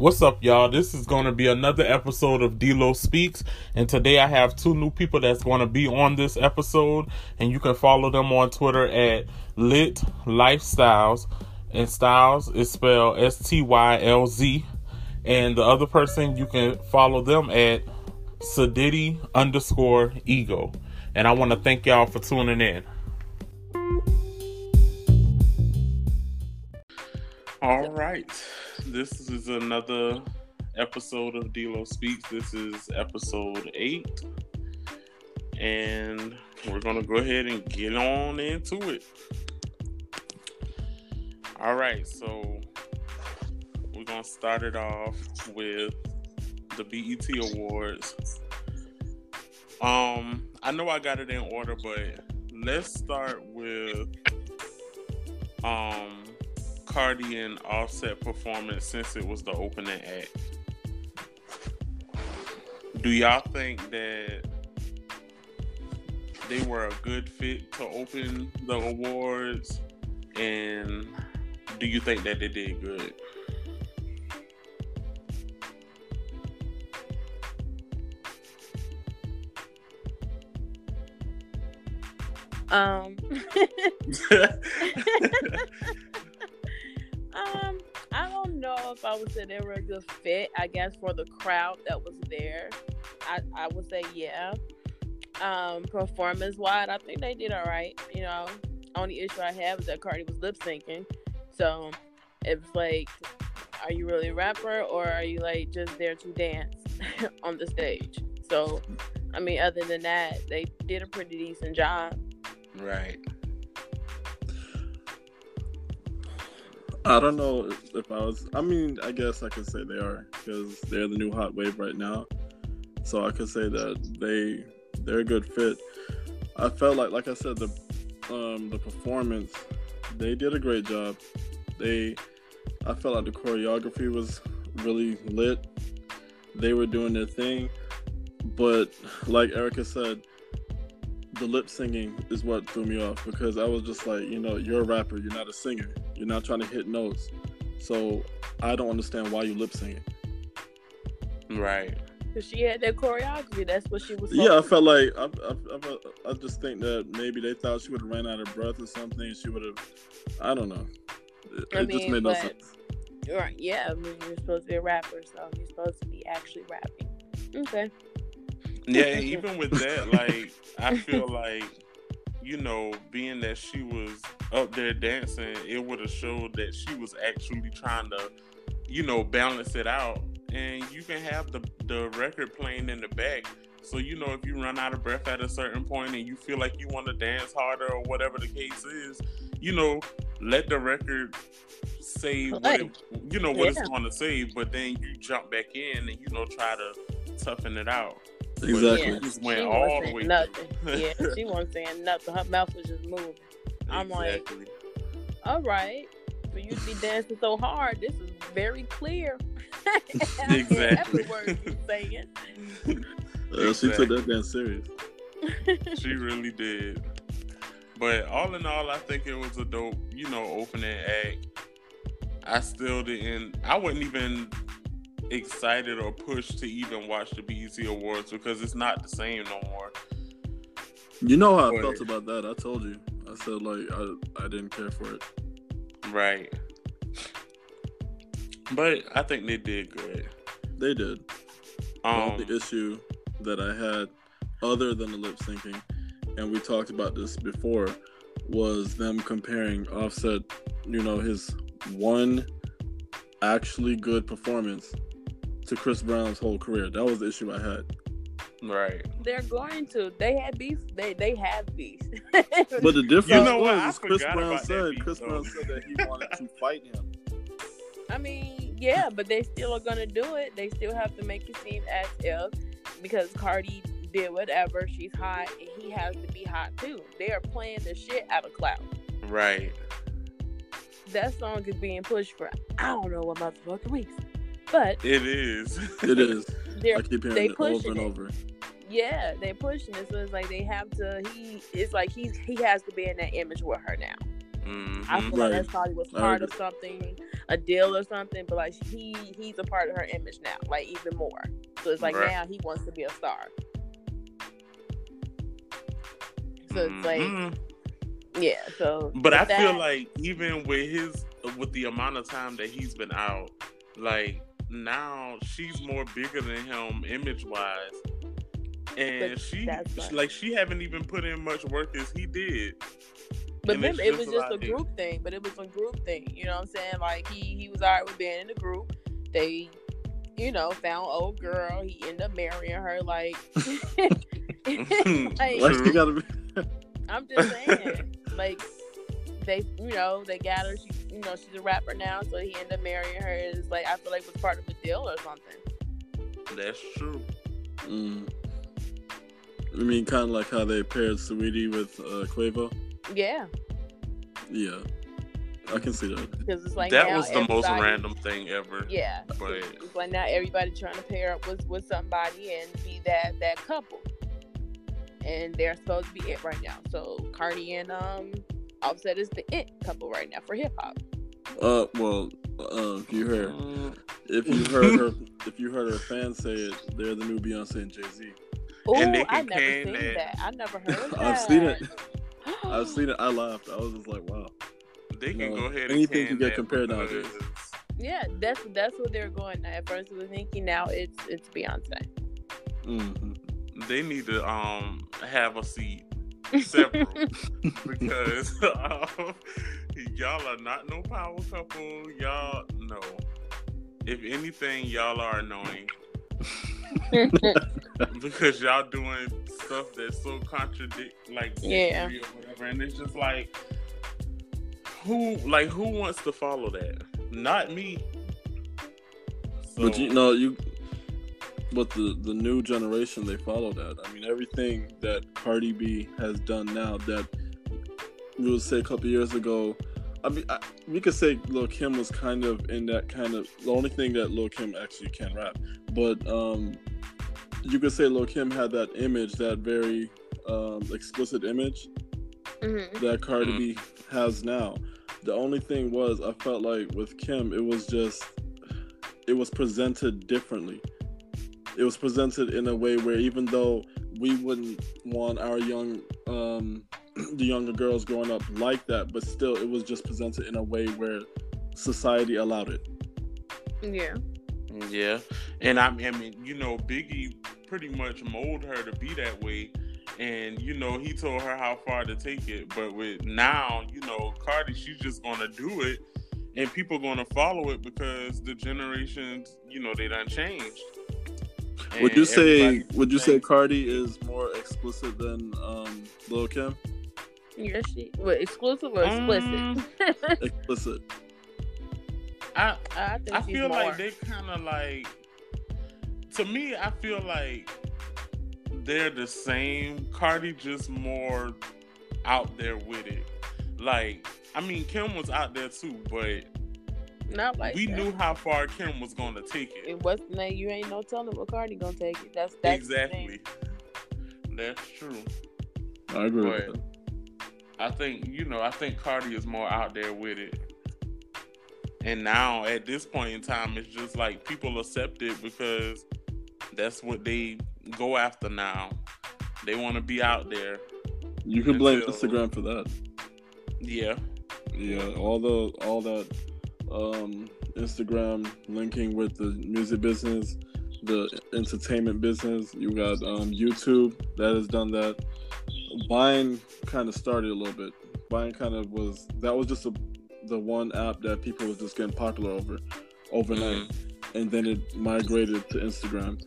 What's up, y'all? This is going to be another episode of Delo Speaks, and today I have two new people that's going to be on this episode, and you can follow them on Twitter at Lit Lifestyles, and Styles is spelled S T Y L Z, and the other person you can follow them at Sadiddy underscore Ego, and I want to thank y'all for tuning in. All right. This is another episode of Delo Speaks. This is episode eight. And we're to go ahead and get on into it. All right. So we're to start it off with the BET Awards. Um, I know I got it in order, but let's start with um Cardi and Offset performance since it was the opening act. Do y'all think that they were a good fit to open the awards? And do you think that they did good? Um Um, I don't know if I would say they were a good fit. I guess for the crowd that was there, I I would say yeah. Um, performance wise, I think they did all right. You know, only issue I have is that Cardi was lip syncing. So it's like, are you really a rapper or are you like just there to dance on the stage? So, I mean, other than that, they did a pretty decent job. Right. I don't know if I was. I mean, I guess I could say they are because they're the new hot wave right now. So I could say that they they're a good fit. I felt like, like I said, the um, the performance they did a great job. They, I felt like the choreography was really lit. They were doing their thing, but like Erica said, the lip singing is what threw me off because I was just like, you know, you're a rapper, you're not a singer. You're not trying to hit notes. So I don't understand why you lip singing. Right. Cause she had that choreography. That's what she was. Yeah, I felt like I, I, I, I just think that maybe they thought she would have ran out of breath or something. She would have. I don't know. It, I it mean, just made no but- sense. Right. Yeah. I mean, you're supposed to be a rapper, so you're supposed to be actually rapping. Okay. Yeah, even with that, like I feel like you know, being that she was up there dancing, it would have showed that she was actually trying to, you know, balance it out. And you can have the the record playing in the back. So you know, if you run out of breath at a certain point and you feel like you want to dance harder or whatever the case is, you know, let the record say what it, you know what Yeah. it's going to say, but then you jump back in and you know try to toughen it out. Exactly. Yeah. just went she all wasn't the way nothing. through. yeah, she wasn't saying nothing. Her mouth was just moving. I'm like- All right. For you to be dancing so hard, this is very clear. Exactly. Every word you're saying. Uh, she took that damn serious. she really did. But all in all, I think it was a dope, you know, opening act. I still didn't. I wasn't even excited or pushed to even watch the BET Awards because it's not the same no more. You know how I felt about that. I told you. I said like I I didn't care for it. Right. But I think they did good. They did. The Um, only issue that I had, other than the lip syncing, and we talked about this before, was them comparing Offset, you know, his one actually good performance to Chris Brown's whole career. That was the issue I had. right. They're going to. They had beef. They they have beef. But the difference You know what? I was, is Chris Brown said beat, Chris though. Brown said that he wanted to fight him. I mean, yeah, but they still are gonna do it. They still have to make it seem as if because Cardi did whatever, she's hot, and he has to be hot too. They are playing the shit out of Cloud. Right. That song is being pushed for I don't know what motherfucking weeks, but It is. It is. they're I keep hearing they it over pushing and it. over. yeah they're pushing it. So it's like they have to. He it's like he's he has to be in that image with her now. I Mhm. feel like that's probably was part of something, a deal or something, but like he he's a part of her image now, like even more. So it's like Right. now he wants to be a star. So it's like Mhm. yeah. So But I with feel like even with his with the amount of time that he's been out, like now she's more bigger than him image wise. And But she like- like she haven't even put in much work as he did. But And then it was just just a like- group thing. But it was a group thing. You know what I'm saying? Like he he was alright with being in the group. They, you know, found old girl. He ended up marrying her. Like, like Why she gotta be? I'm just saying, like they, you know, they got her. She, you know, she's a rapper now, so he ended up marrying her. It's like I feel like it was part of a deal or something. That's true. Mm. I mean, kind of like how they paired Saweetie with uh, Quavo. Yeah, Yeah, I can see that. because it's like that was the most random thing ever. Yeah, But it's like now everybody trying to pair up with with somebody and be that that couple, and they're supposed to be it right now. So Cardi and um Offset is the it couple right now for hip hop. Uh, well, uh, if you heard, Mm, if you heard her, if you heard her fans say it, they're the new Beyonce and Jay Z. Oh, I never seen that. that. I never heard that. I've seen it. I've seen it. I laughed. I was just like, wow. they can No, go ahead and anything can can get compared because nowadays. Yeah, that's that's what they're going. At first it was Nicki, now it's it's Beyonce. hmm They need to um have a seat several because um, y'all are not no power couple. Y'all no. If anything, y'all are annoying because y'all doing stuff that's so contradict like Yeah. or whatever, and it's just like who like who wants to follow that? Not me. So, But you know, you. But the the new generation they follow that. I mean, everything that Cardi B has done now that we would say a couple years ago. I mean, I, we could say Lil Kim was kind of in that kind of. The only thing that Lil Kim actually can rap, but um, you could say Lil Kim had that image, that very um, explicit image Mhm. that Cardi B has now. The only thing was, I felt like with Kim, it was just, it was presented differently. It was presented in a way where even though we wouldn't want our young, um, the younger girls growing up like that, but still, it was just presented in a way where society allowed it. Yeah. Yeah, and I mean, I mean, you know, Biggie pretty much molded her to be that way, and you know, he told her how far to take it. But with now, you know, Cardi, she's just gonna do it, and people gonna follow it because the generations, you know, they done changed. Would you say? Would you say thinks- Cardi is more explicit than um, Lil Kim? Yeah, she what exclusive or explicit? Um, Explicit. I I think I she's feel more. like they kind of like. To me, I feel like they're the same. Cardi just more out there with it. Like, I mean, Kim was out there too, but not like we that. knew how far Kim was going to take it. And what's the name? You ain't no telling what Cardi gonna take it. That's that's exactly. That's true. I agree But with that. I think you know, I think Cardi is more out there with it. And now at this point in time, it's just like people accept it because that's what they go after now. They want to be out there. You can blame Instagram for that. Yeah. Yeah, all the all that um Instagram linking with the music business, the entertainment business. You got um YouTube that has done that. Vine kind of started a little bit. Vine kind of was that was just a, the one app that people was just getting popular over overnight, Mhm. and then it migrated to Instagram.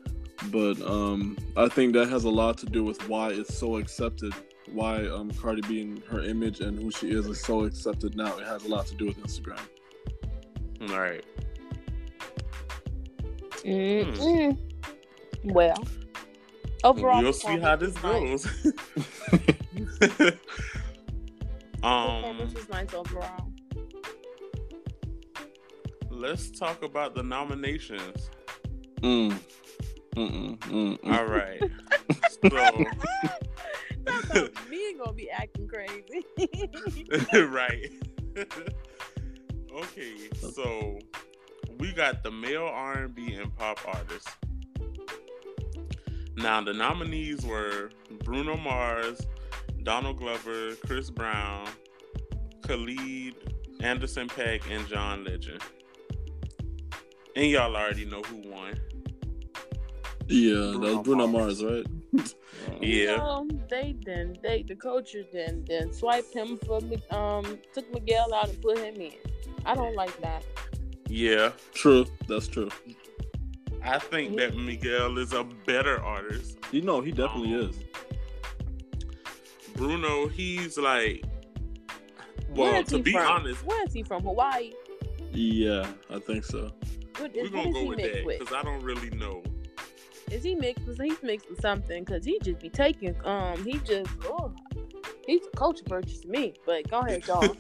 But um, I think that has a lot to do with why it's so accepted. Why um, Cardi B and her image and who she is is so accepted now. It has a lot to do with Instagram. All right. Mm-mm. Well, overall, we'll see how this goes. Nice. um, Performance was nice overall. let's talk about the nominations. Mm. Mm-mm, mm-mm. All right. so, me gonna be acting crazy. right. Okay, so we got the male R and B and pop artists. Now the nominees were Bruno Mars, Donald Glover, Chris Brown, Khalid, Anderson .Paak, and John Legend. And y'all already know who won. Yeah, Bruno that was Bruno Mars, Mars right? yeah. No, they then they the coaches then then swiped him for um took Miguel out and put him in. I don't like that. Yeah. True. That's true. I think that Miguel is a better artist. You know, he definitely um, is. Bruno, he's like well, to be from? honest, where is he from? Hawaii. Yeah, I think so. What, We're gonna go with that because I don't really know. Is he mixed? He's mixed with something because he just be taking. Um, he just oh, he's a coach virtue to me. But go ahead, y'all.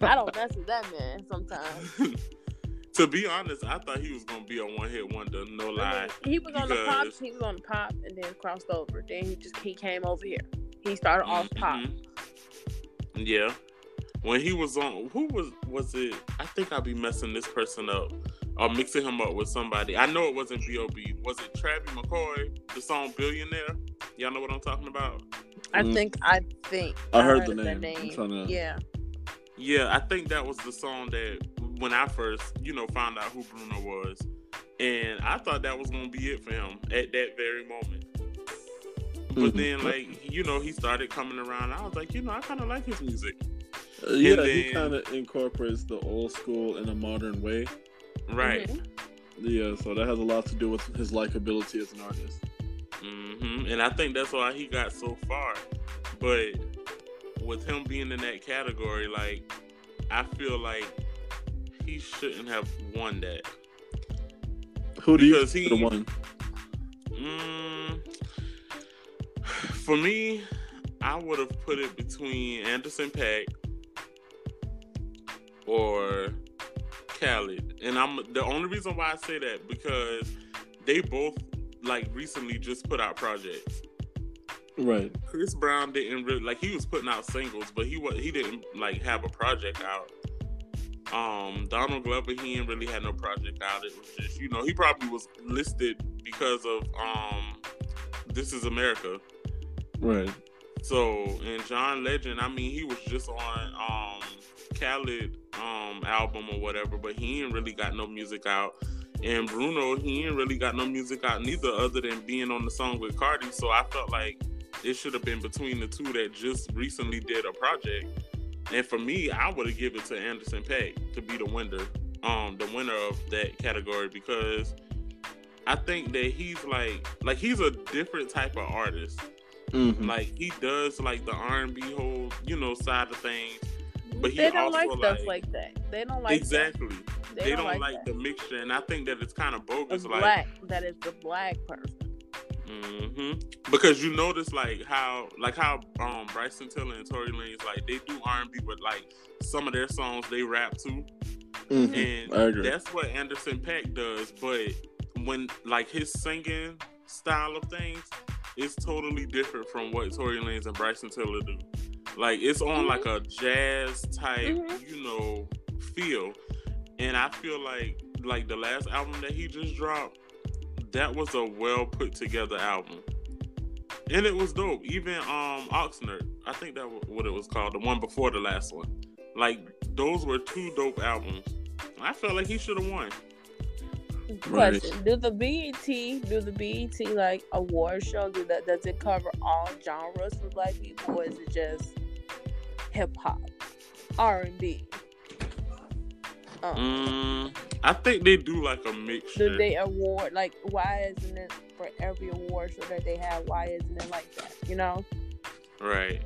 I don't mess with that man sometimes. to be honest, I thought he was gonna be a one hit wonder. No lie. he was on the pop. He was on the pop, and then crossed over. Then he just he came over here. He started mm-hmm. off pop. Yeah. When he was on, who was was it? I think I'll be messing this person up or mixing him up with somebody. I know it wasn't B.O.B. Was it Travie McCoy? The song "Billionaire"? Y'all know what I'm talking about? I mm. think. I think. I, I heard, heard, the name. name. To... Yeah. Yeah, I think that was the song that when I first, you know, found out who Bruno was, and I thought that was gonna be it for him at that very moment. But mm-hmm. then, like, you know, he started coming around. I was like, you know, I kind of like his music. Uh, yeah, then, he kind of incorporates the old school in a modern way. Right. Mm-hmm. Yeah, so that has a lot to do with his likability as an artist. Mm-hmm. And I think that's why he got so far. But with him being in that category, like, I feel like he shouldn't have won that. Who do because you he won? Mm, for me, I would have put it between Anderson .Paak or Khalid. And I'm the only reason why I say that because they both like recently just put out projects. Right. Chris Brown didn't really like he was putting out singles, but he was he didn't like have a project out. Um, Donald Glover he didn't really had no project out. It was just you know he probably was listed because of um, This Is America. Right. So and John Legend, I mean, he was just on um Khaled um album or whatever, but he ain't really got no music out. And Bruno, he ain't really got no music out neither, other than being on the song with Cardi. So I felt like it should have been between the two that just recently did a project. And for me, I would have given it to Anderson .Paak to be the winner, um, the winner of that category because I think that he's like, like he's a different type of artist. Mm-hmm. Like he does like the R and B whole, you know, side of things. But he they don't like stuff like that. They don't like exactly. They, they, don't, don't like, like the mixture, and I think that it's kind of bogus. It's like black, that is the black person. Mm-hmm. Because you notice like how like how um Bryson Tiller and Tory Lanez like they do R and B, but like some of their songs they rap too, mm-hmm. and that's what Anderson .Paak does. But when like his singing style of things, it's totally different from what Tory Lanez and Bryson Tiller do. Like it's on mm-hmm. like a jazz type, mm-hmm. you know, feel. And I feel like like the last album that he just dropped, that was a well put together album. And it was dope. Even um Oxnard, I think that was what it was called, the one before the last one. Like those were two dope albums. I felt like he should have won. Question: right. Do the BET do the BET like award show? Do that does it cover all genres for Black people, or is it just hip hop, R and B? Um, mm, I think they do like a mixture. Do they award like why isn't it for every award show that they have? Why isn't it like that? You know? Right.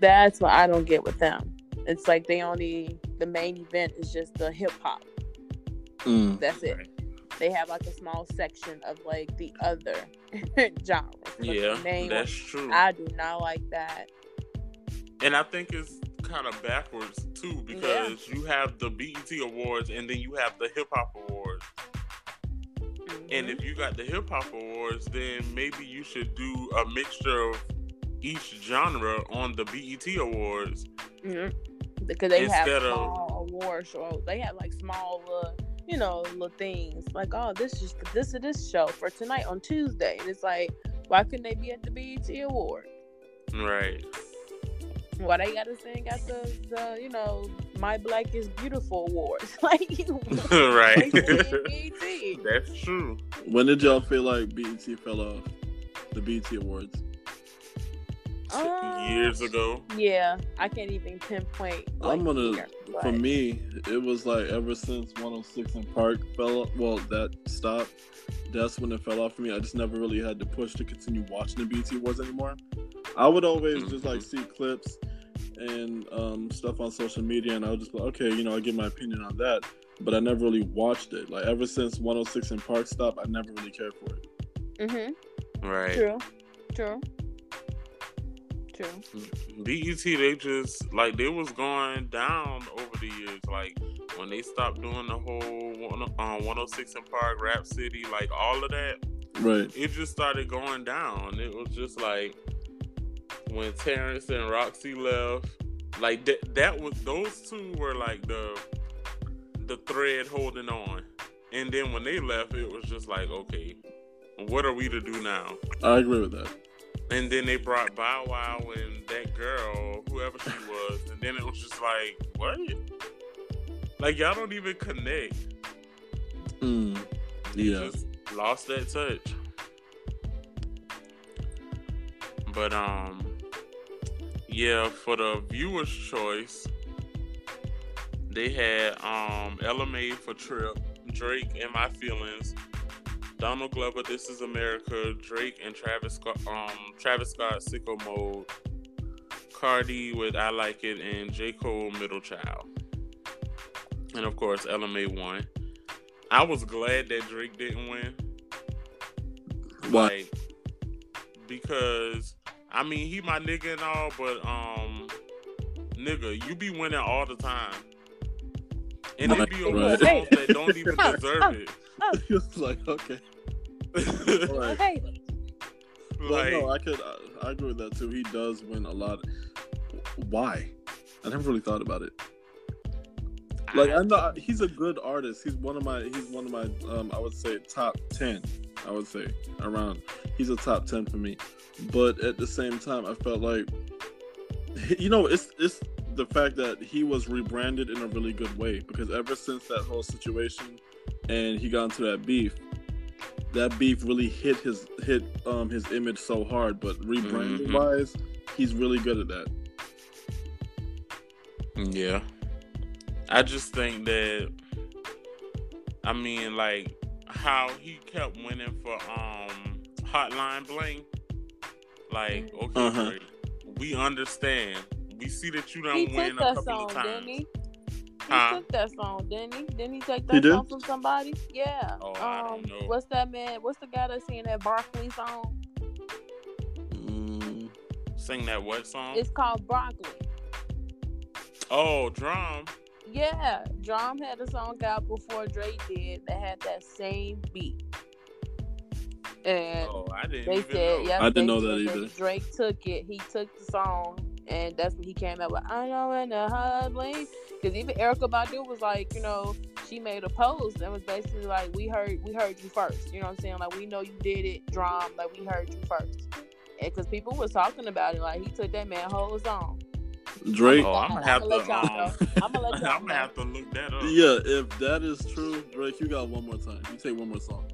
That's what I don't get with them. It's like they only the main event is just the hip hop. Mm. That's it. They have like a small section of like the other genres. Yeah, that's true. I do not like that. And I think it's kind of backwards too because yeah. you have the BET awards and then you have the hip hop awards. Mm-hmm. And if you got the hip hop awards, then maybe you should do a mixture of each genre on the BET awards. Mm-hmm. Because they have small of, award shows. They have like small, uh, you know, little things like, oh, this is this is this show for tonight on Tuesday, and it's like, why couldn't they be at the BET Award? Right. Why I gotta sing at the, the you know my black is beautiful awards like right. BET. That's true. When did y'all feel like BET fell off? The BET Awards. Um, Years ago. Yeah, I can't even pinpoint. I'm gonna. year, For me, it was like ever since 106 and Park fell. off- Well, that stopped. That's when it fell off for me. I just never really had to push to continue watching the BET Awards anymore. I would always just like see clips and um, stuff on social media, and I would just be like, okay, you know, I give my opinion on that. But I never really watched it. Like ever since 106 and Park stopped, I never really cared for it. Mhm. Right. True. True. True. BET, they just like they was going down over the years. Like when they stopped doing the whole one, um, 106 and Park, Rap City, like all of that, Right. it just started going down. It was just like when Terrence and Rocsi left, like that. That was those two were like the the thread holding on. And then when they left, it was just like, okay, what are we to do now? I agree with that. And then they brought Bow Wow and that girl, whoever she was, and then it was just like, what? Like y'all don't even connect. Mm. Yeah. just lost that touch. But um, yeah, for the viewer's choice, they had um Ella Mai for Trip, Drake and My Feelings, Donald Glover, This Is America, Drake and Travis Scott, um Travis Scott, Sicko Mode, Cardi with I Like It, and J Cole, Middle Child, and of course Ella Mai won. I was glad that Drake didn't win. Why? Like, because I mean he my nigga and all, but um, nigga, you be winning all the time, and it be on Right. songs that don't even deserve it. he was like, okay. Right. Hey, But like, no, I could. I, I agree with that too. He does win a lot. Why? I never really thought about it. Like I'm not. He's a good artist. He's one of my. He's one of my. Um, I would say top ten. I would say around. He's a top ten for me. But at the same time, I felt like, you know, it's it's the fact that he was rebranded in a really good way because ever since that whole situation, and he got into that beef, that beef really hit his hit um his image so hard. But rebranding Mhm. wise, he's really good at that. Yeah. I just think that I mean like how he kept winning for um Hotline Bling. Like, okay, Uh-huh. Drake, we understand. We see that you he don't win took a that couple song, of didn't he? He Huh? took that song, didn't he? Didn't he take He that did? song from somebody? Yeah. Oh, I don't um, know. what's that man? What's the guy that's singing that Broccoli song? Mm, Sing that what song? It's called Broccoli. oh, DRAM. Yeah, DRAM had a song out before Drake did that had that same beat. And Oh, I didn't they even said, know. yeah, I didn't they know that either. Drake took it. He took the song, and that's when he came out with "I know in the hot lane." Because even Erykah Badu was like, you know, she made a post and was basically like, "We heard, we heard you first. You know what I'm saying? Like, we know you did it, DRAM. Like, we heard you first. And because people was talking about it, like he took that man whole song. Drake. Oh, I'm gonna have to. Um. I'm gonna let y'all I'm gonna know. have to look that up. Yeah, if that is true, Drake, you got one more time. You take one more song.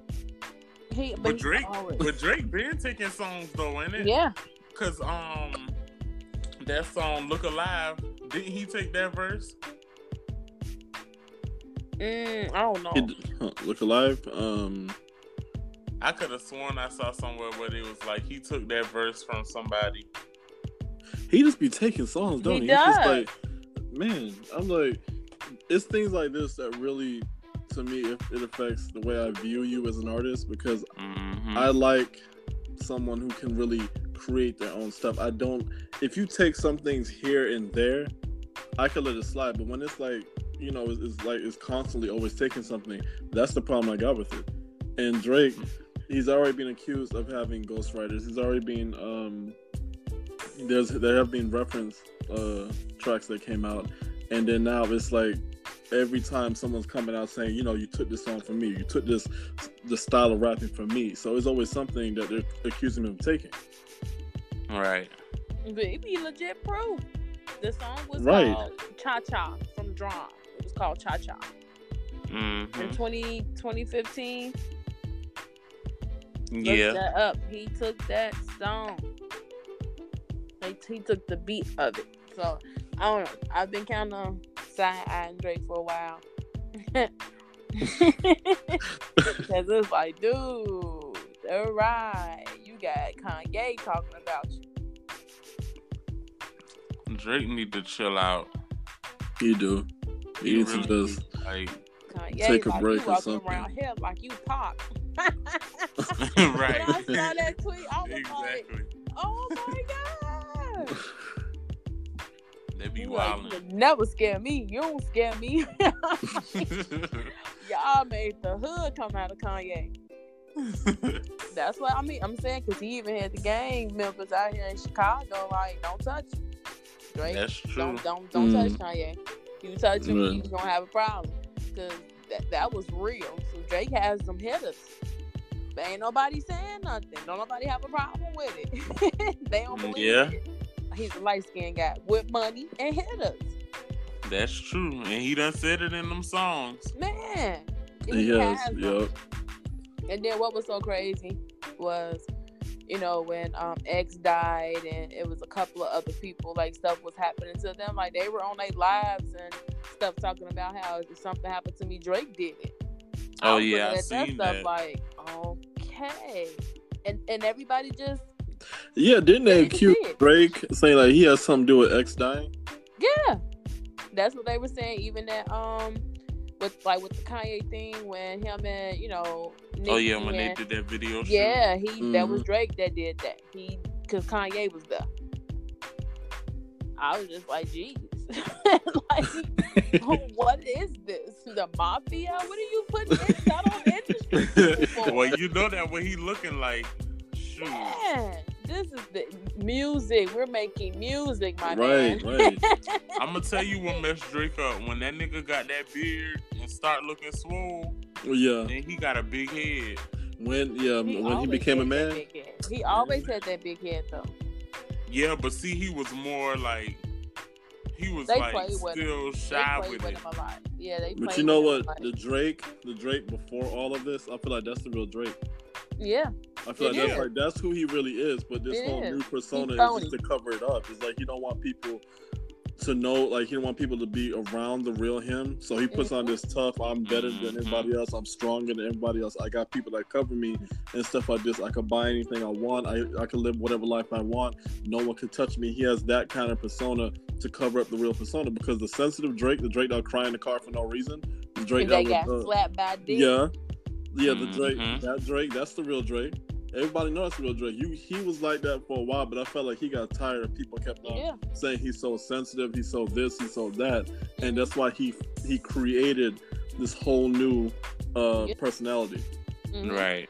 He, But he Drake, always- but Drake been taking songs though, ain't it? yeah, Cause um, that song "Look Alive" didn't he take that verse? mm, I don't know. He huh, look alive. Um, I could have sworn I saw somewhere where it was like he took that verse from somebody. He just be taking songs, don't He he? It's just does. like, man, I'm like, it's things like this that really, to me, it, it affects the way I view you as an artist because Mm-hmm. I like someone who can really create their own stuff. I don't. If you take some things here and there, I could let it slide. But when it's like, you know, it's, it's like it's constantly always taking something. That's the problem I got with it. And Drake, he's already been accused of having ghostwriters. He's already been um. There's there have been reference uh tracks that came out, and then now it's like every time someone's coming out saying, you know, you took this song from me, you took this the style of rapping from me. So it's always something that they're accusing him of taking. all right Right. Baby, legit proof. The song was Right. called Cha Cha from DRAM. It was called Cha Cha. Mm-hmm. In 20, 2015, look Yeah. that up. He took that song. Like, he took the beat of it. So, I don't know. I've been kind of side eyeing Drake for a while. Because it's like, dude, all right. You got Kanye talking about you. Drake need to chill out. You do. He You need to just like Kanye, Take a like, break you or walking something. around here like you pop. right. When I saw that tweet, I was like, exactly. oh my God. They be You like, you wilding. would never scare me. You don't scare me. Y'all made the hood come out of Kanye. That's what I mean. I'm saying because he even had the gang members out here in Chicago. Like, don't touch Drake. That's true. Don't don't don't Mm. touch Kanye. You touch him, Right. he's gonna have a problem. Cause that that was real. So Drake has some hitters. But ain't nobody saying nothing. Don't nobody have a problem with it. they don't believe Yeah. it. He's a light skinned guy with money and hitters. That's true. And he done said it in them songs. Man. he has. them. Yep. And then what was so crazy was, you know, when um X died and it was a couple of other people, like stuff was happening to them. Like they were on their lives and stuff talking about how if something happened to me, Drake did it. Oh, was yeah, I looking at seen stuff that. like, okay. And and everybody just Yeah, didn't they Yeah, accuse. Drake saying like he has something to do with X dying? Yeah. That's what they were saying, even that um with like with the Kanye thing when him and, you know, Oh yeah, Nicki when they did that video shoot. Yeah, he that was Mhm. Drake that did that. He because Kanye was there. I was just like, geez, like, what is this? The mafia? What are you putting this out on industry? well, you know that what he looking like. Shoot. Man, this is the music. We're making music, my right, man. right. right. I'm gonna tell you what messed Drake up. When that nigga got that beard and start looking swole, Well, yeah. then he got a big head. When yeah, when he became a man. He always had that big head though. Yeah, but see, he was more like he was They like play with still They shy with with it. him a lot. Yeah, they. But you know what? The. Drake, the Drake before all of this, I feel like that's the real Drake. Yeah, I feel It like that's is. like that's who he really is. But this It whole is. new persona is just to cover it up. It's like you don't want people to know, like he don't want people to be around the real him. So he puts on this tough. I'm better than everybody else. I'm stronger than everybody else. I got people that cover me and stuff like this. I can buy anything I want. I I can live whatever life I want. No one can touch me. He has that kind of persona to cover up the real persona because the sensitive Drake, the Drake that cry in the car for no reason, the Drake they that got was, uh, slapped by dick. yeah, yeah, the Drake, Mhm. that Drake, that's the real Drake. Everybody knows that's the real Drake. You, he was like that for a while, but I felt like he got tired of people kept on yeah. saying he's so sensitive, he's so this, he's so that, and that's why he he created this whole new uh Yeah. personality. Mhm. Right.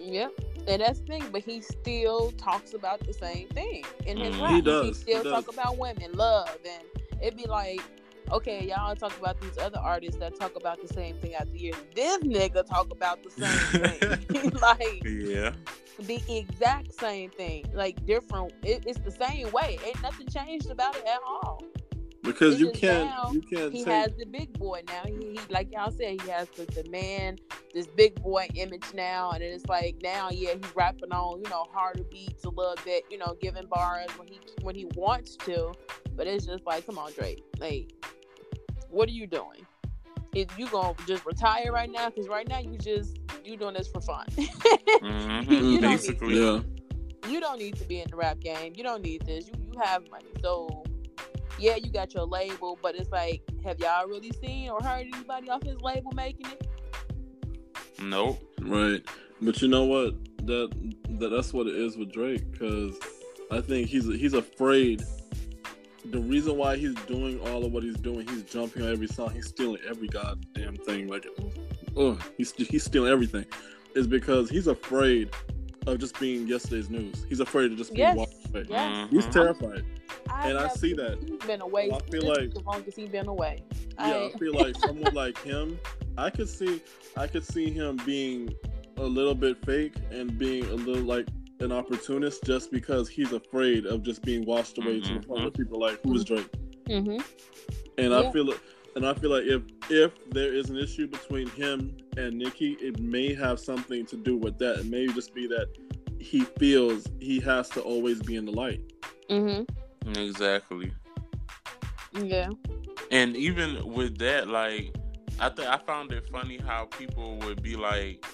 Yep. And that's the thing, but he still talks about the same thing in his Mhm. rap. He does, he still does. talk about women, love, and it'd be like, okay, y'all talk about these other artists that talk about the same thing after years. This nigga talk about the same thing, like Yeah. the exact same thing, like different. It, it's the same way. Ain't nothing changed about it at all. Because you can't now you can't He take has the big boy now. He, he like y'all said, he has the, the man, this big boy image now, and it's like now, yeah, he's rapping on you know harder beats a little bit, you know, giving bars when he when he wants to, but it's just like, come on, Drake, like, what are you doing? If you gonna just retire right now? Because right now you just you doing this for fun. Mhm. You don't need Basically. yeah. you don't need to be in the rap game. You don't need this. You you have money. So yeah, you got your label, but it's like, have y'all really seen or heard anybody off his label making it? Nope. Right. But you know what? That, that that's what it is with Drake because I think he's he's afraid. The reason why he's doing all of what he's doing, he's jumping on every song, he's stealing every goddamn thing. Like, oh, he's he's stealing everything, is because he's afraid of just being yesterday's news. He's afraid of just being Yes. Walked. Yes. He's terrified. I And I see that. He's been away. I feel like- the longest he's been away. yeah, I feel like someone like him, I could see, I could see him being a little bit fake and being a little like an opportunist just because he's afraid of just being washed away mm-hmm. to the point where people like, who's Drake? Mm-hmm. And yeah. I feel and I feel like if if there is an issue between him and Nicki, it may have something to do with that. It may just be that he feels he has to always be in the light. Mm-hmm. Exactly. Yeah. And even with that, like I think I found it funny how people would be like,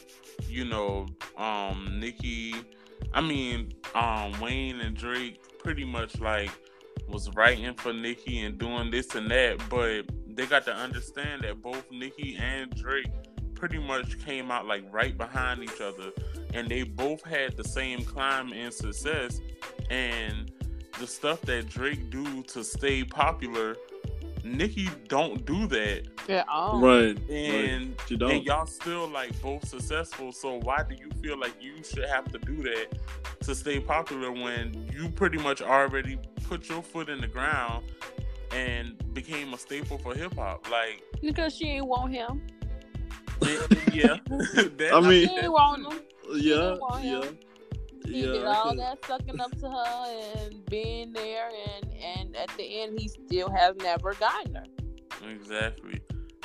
you know, um, Nicki I mean, um, Wayne and Drake pretty much like was writing for Nicki and doing this and that, but they got to understand that both Nicki and Drake pretty much came out like right behind each other, and they both had the same climb and success, and the stuff that Drake do to stay popular Nicki don't do that at all. Right. And right. and y'all still like both successful. So why do you feel like you should have to do that to stay popular when you pretty much already put your foot in the ground and became a staple for hip hop? Like because she ain't want him. yeah. I mean, she want him. Yeah. Yeah. He yeah, did all that sucking up to her and being there, and and at the end, he still has never gotten her. Exactly.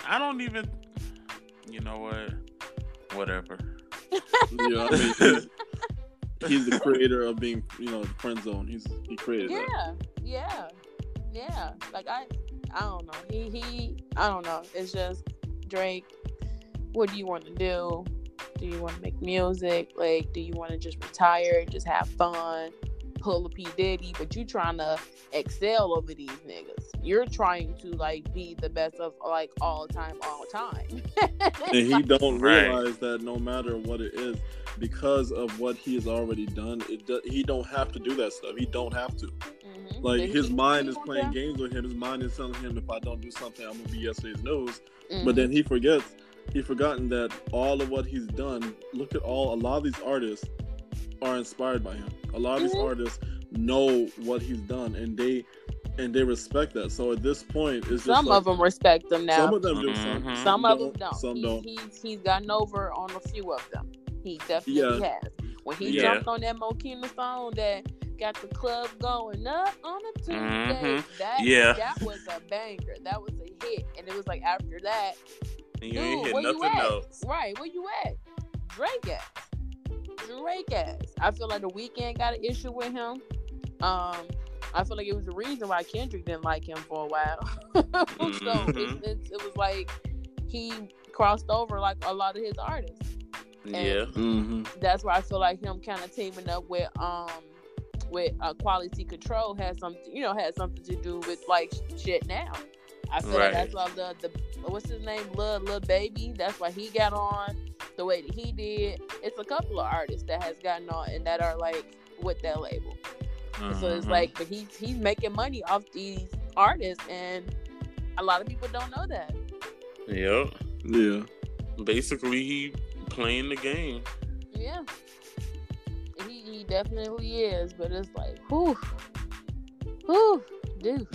I don't even. You know what? Whatever. yeah, I mean, he's, he's, the creator of being, you know, the friend zone. He's he created. Yeah, that. yeah, yeah. Like I, I don't know. He he. I don't know. It's just Drake. What do you want to do? Do you want to make music? Like, do you want to just retire, just have fun, pull a P Diddy? But you trying to excel over these niggas. You're trying to like be the best of like all time, all time. and he don't realize right. that no matter what it is, because of what he has already done, it do, he don't have to do that stuff. He don't have to. Mm-hmm. Like his mind is playing games with him. His mind is telling him if I don't do something, I'm gonna be yesterday's news. Mm-hmm. But then he forgets he's forgotten that all of what he's done. Look at all a lot of these artists are inspired by him. A lot of mm-hmm. these artists know what he's done, and they and they respect that. So at this point, it's some like, of them respect him now. Some of them do. Some, mm-hmm. some of them don't. Some he's, don't. He's, he's gotten over on a few of them. He definitely yeah. has. When he yeah. jumped on that Makonnen song that got the club going up on a Tuesday, mm-hmm. that yeah. that was a banger. That was a hit, and it was like after that, and you Dude, ain't hit nothing else. Right, where you at? Drake ass. Drake ass. I feel like the Weeknd got an issue with him. Um, I feel like it was the reason why Kendrick didn't like him for a while. mm-hmm. so it, it, it, was like he crossed over like a lot of his artists. And yeah, mm-hmm. that's why I feel like him kind of teaming up with um with uh, quality control has something you know has something to do with like shit now. I feel right. like that's why the the what's his name, Lil Lil Baby. That's why he got on the way that he did. It's a couple of artists that has gotten on and that are like with that label. Mm-hmm. So it's mm-hmm. like, but he's he's making money off these artists, and a lot of people don't know that. Yep. Yeah. Basically, he playing the game. Yeah. He, he definitely is, but it's like, whew, whew dude.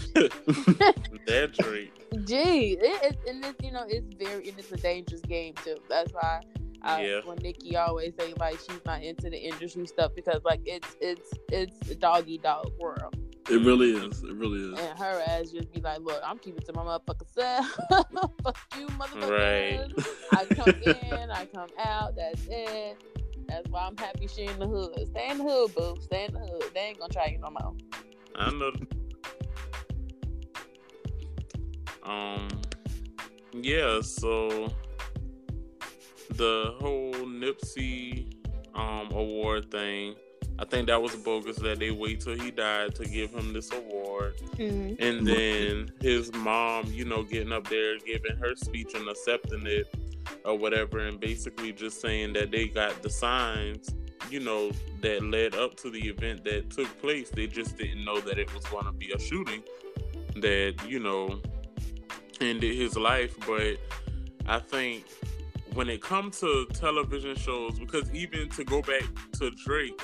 That's right. Gee, it, it, and it's you know it's very and it's a dangerous game too. That's why I, yeah. when Nicki always say like she's not into the industry stuff because like it's it's it's a doggy dog world. It really is. It really is. And her ass just be like, "Look, I'm keeping to my motherfucker self. Fuck you, motherfucker. Right. I come in, I come out. That's it. That's why I'm happy she in the hood. Stay in the hood, boo. Stay in the hood. They ain't gonna try you no more. I know. Um, yeah, so the whole Nipsey um award thing, I think that was bogus that they wait till he died to give him this award. Mm-hmm. And then his mom, you know, getting up there, giving her speech and accepting it or whatever, and basically just saying that they got the signs, you know, that led up to the event that took place. They just didn't know that it was going to be a shooting. That, you know, ended his life. But I think when it comes to television shows, because even to go back to Drake,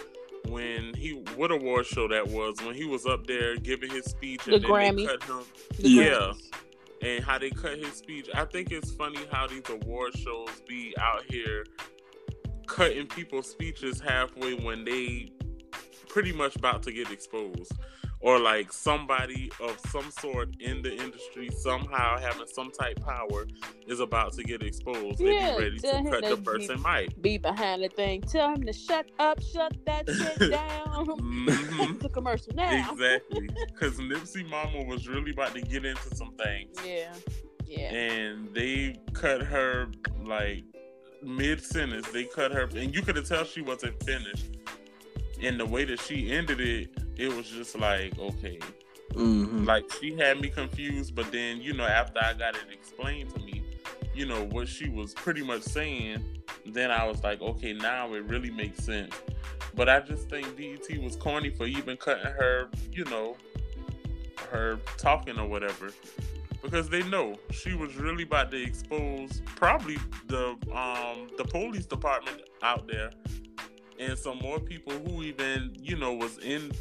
when he what award show that was when he was up there giving his speech and the then Grammy. they cut him, the yeah. Grammys. and how they cut his speech. I think it's funny how these award shows be out here cutting people's speeches halfway when they pretty much about to get exposed or like somebody of some sort in the industry somehow having some type power is about to get exposed yeah, and be ready to cut the person mic. Be behind the thing. Tell him to shut up, shut that shit down. mm-hmm. the commercial now. Exactly. Because Nipsey Mama was really about to get into some things. Yeah. Yeah. And they cut her like mid sentence. They cut her, and you could have tell she wasn't finished. And the way that she ended it, it was just like okay. Mm-hmm. like she had me confused but then you know after i got it explained to me you know what she was pretty much saying then i was like okay now it really makes sense. But i just think BET was corny for even cutting her you know her talking or whatever. Because they know she was really about to expose probably the um the police department out there and some more people who even you know was in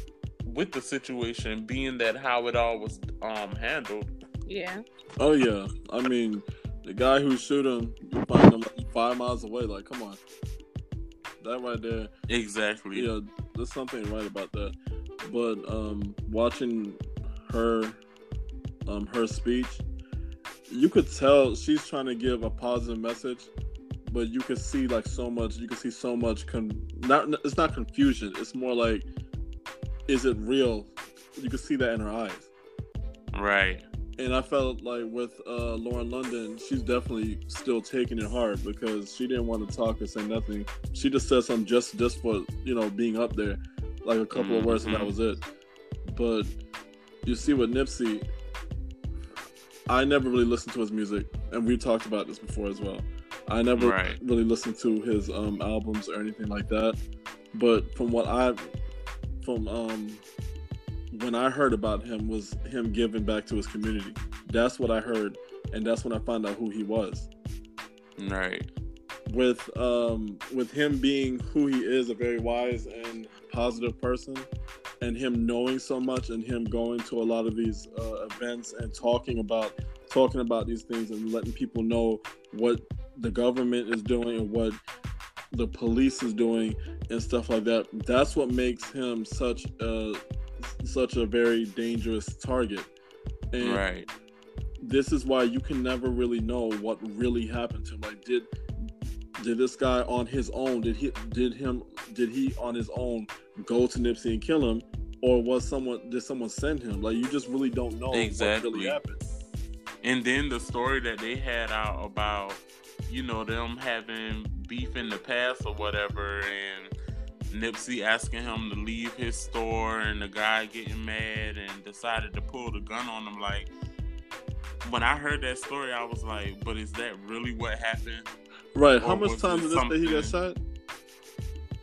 with the situation, being that how it all was um handled. Yeah. Oh yeah. I mean, the guy who shoot him, you find him like five miles away. Like, come on. That right there. Exactly. Yeah, there's something right about that. But um watching her um her speech, you could tell she's trying to give a positive message, but you could see like so much. You can see so much. Con- not it's not confusion. It's more like is it real? You can see that in her eyes. Right. And I felt like with uh, Lauren London, she's definitely still taking it hard because she didn't want to talk or say nothing. She just said something just just for you know being up there, like a couple mm-hmm. of words, and that mm-hmm. was it. But you see, with Nipsey, I never really listened to his music, and we talked about this before as well. I never right. really listened to his um, albums or anything like that. But from what I've from um, when I heard about him was him giving back to his community. That's what I heard, and that's when I found out who he was. Right. With um, with him being who he is, a very wise and positive person, and him knowing so much, and him going to a lot of these uh, events and talking about talking about these things and letting people know what the government is doing and what the police is doing and stuff like that. That's what makes him such a such a very dangerous target. And right. This is why you can never really know what really happened to him. Like, did did this guy on his own? Did he did him did he on his own go to Nipsey and kill him, or was someone did someone send him? Like, you just really don't know exactly. what really happened. And then the story that they had out about, you know, them having beef in the past or whatever, and Nipsey asking him to leave his store, and the guy getting mad and decided to pull the gun on him. Like, when I heard that story, I was like, but is that really what happened? Right. Or How much time did they say he got shot?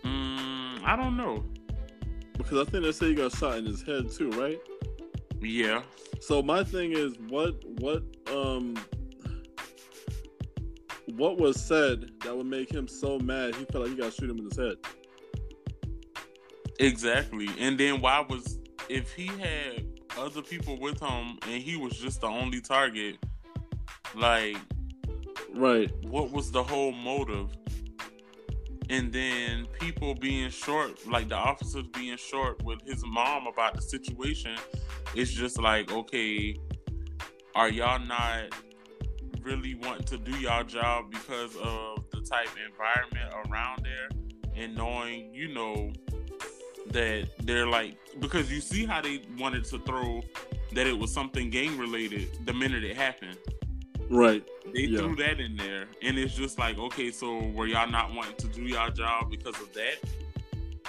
Mm, I don't know. Because I think they say he got shot in his head too, right? Yeah. So my thing is, what what um what was said that would make him so mad he felt like he got to shoot him in his head. Exactly. And then why was if he had other people with him and he was just the only target, like Right. What was the whole motive? And then people being short, like the officers being short with his mom about the situation, it's just like, okay, are y'all not really wanting to do y'all job because of the type of environment around there and knowing, you know, that they're like because you see how they wanted to throw that it was something gang related the minute it happened. Right. They yeah. threw that in there. And it's just like, okay, so were y'all not wanting to do y'all job because of that?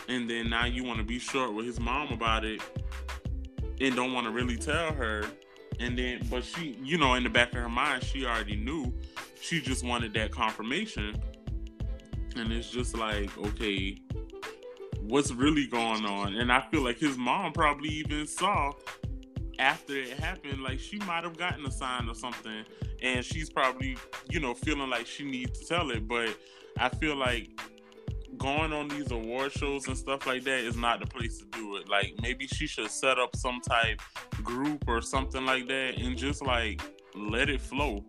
And then now you want to be short with his mom about it and don't want to really tell her and then but she you know in the back of her mind she already knew. She just wanted that confirmation. And it's just like okay what's really going on? And i feel like his mom probably even saw after it happened like she might have gotten a sign or something. And she's probably you know feeling like she needs to tell it. But i feel like going on these award shows and stuff like that is not the place to do it. Like maybe she should set up some type group or something like that and just like let it flow.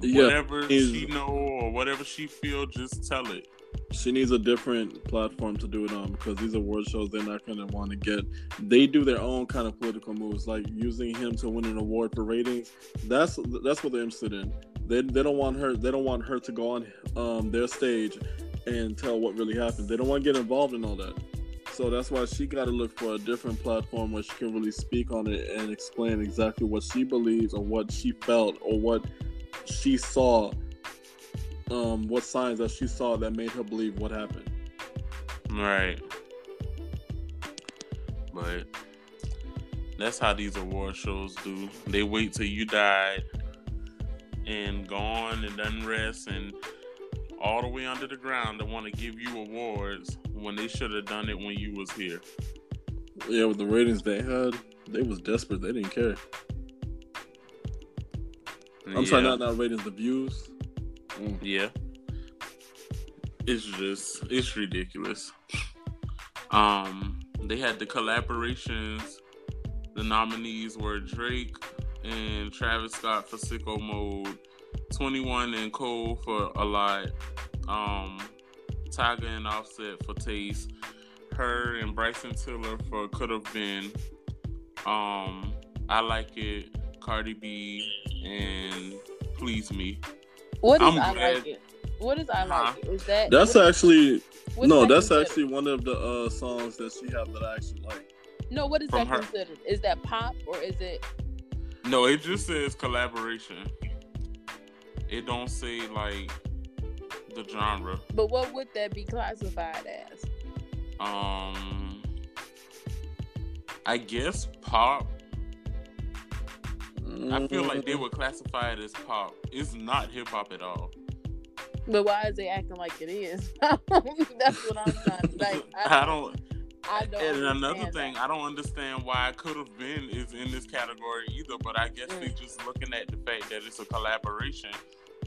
Yeah, whatever she know or whatever she feel, just tell it. she needs a different platform to do it on because these award shows they're not going to want to get they do their own kind of political moves like using him to win an award for ratings that's that's what they're interested in they, they don't want her they don't want her to go on um, their stage and tell what really happened they don't want to get involved in all that so that's why she got to look for a different platform where she can really speak on it and explain exactly what she believes or what she felt or what she saw um, what signs that she saw that made her believe what happened. Right. But that's how these award shows do. They wait till you died and gone and done rest and all the way under the ground to want to give you awards when they should have done it when you was here. Yeah, with the ratings they had, they was desperate. They didn't care. I'm sorry, not not ratings, the views. Mm. Yeah. It's just it's ridiculous. Um they had the collaborations. The nominees were Drake and Travis Scott for Sicko Mode, 21 and Cole for A Lot, um Tyga and Offset for Taste, H.E.R. and Bryson Tiller for Could Have Been, um I Like It, Cardi B and Please Me. What is I'm I glad- like it? What is I Huh? like it? Is that That's what- actually what's no, that that's considered? actually one of the uh, songs that she have that I actually like. no. What is from that her. considered? Is that pop or is it? No, it just says collaboration. It don't say like the genre. But what would that be classified as? Um I guess pop. I feel like Mm. they would classify it as pop. It's not hip hop at all. But why is they acting like it is? That's what I'm trying. Like I don't I don't. and another thing, that. I don't understand why it could have been is in this category either, but I guess they're just looking at the fact that it's a collaboration.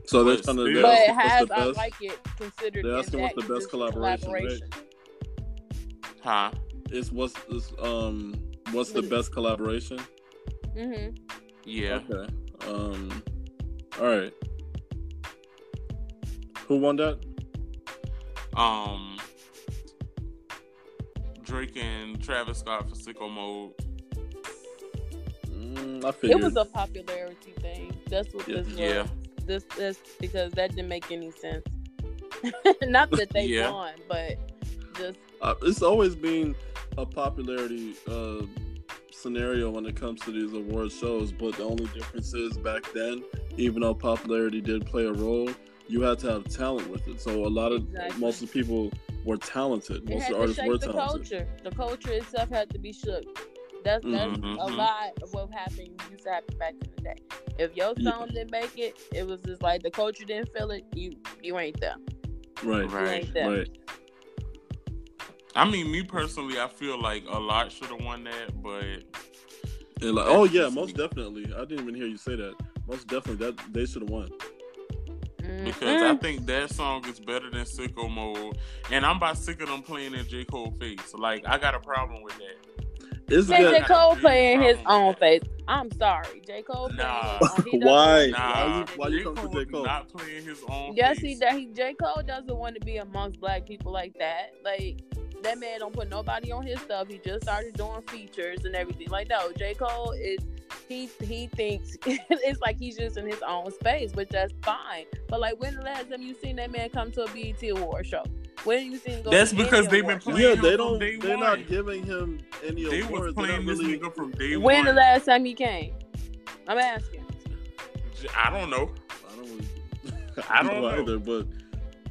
So they're but trying to. they're But asking has what's the I best. like it considered? They're asking what's the best just collaboration, right? Huh? It's what's is, um what's the best collaboration? Mm-hmm. Yeah. Okay. Um. All right. Who won that? Um, Drake and Travis Scott for Sicko Mode. Mm, I It was a popularity thing. That's what Yeah. this was. Yeah. This this because that didn't make any sense. Not that they Yeah. won, but just uh, it's always been a popularity uh, scenario when it comes to these award shows. But the only difference is back then, even though popularity did play a role, you had to have talent with it. So a lot of Exactly. most of the people were talented. it Most had of the to artists were shake the talented. culture. The culture itself had to be shook. That's that's Mhm. a lot of what happened used to happen back in the day. If your Yeah. song didn't make it, it was just like the culture didn't feel it. You you ain't there. Right. You Right. ain't there. Right. I mean, me personally, I feel like a lot should have won that, but And like, oh yeah, most definitely. I didn't even hear you say that. Most definitely, that they should have won. because I Mm-mm. think that song is better than Sicko Mode, and I'm about sick of them playing in J Cole face. Like, I got a problem with that. It's Man, good. J. Cole playing his oh, own face. I'm sorry. J. Cole playing Nah. his own. He doesn't Why? Nah, Why you- in why you J. come for J. Cole? not playing his own Yes, face. he that he J. Cole doesn't want to be amongst black people like that. Like that man don't put nobody on his stuff. He just started doing features and everything. Like no, J. Cole is he he thinks it's like he's just in his own space, which that's fine. But like when the last time you seen that man come to a BET award show? When you seen him go That's because they've been playing Yeah, him they don't. day They're one. not giving him any They awards. They're playing this really. nigga from day When the last time he came? I'm asking. I don't know. I don't. I don't know. either, but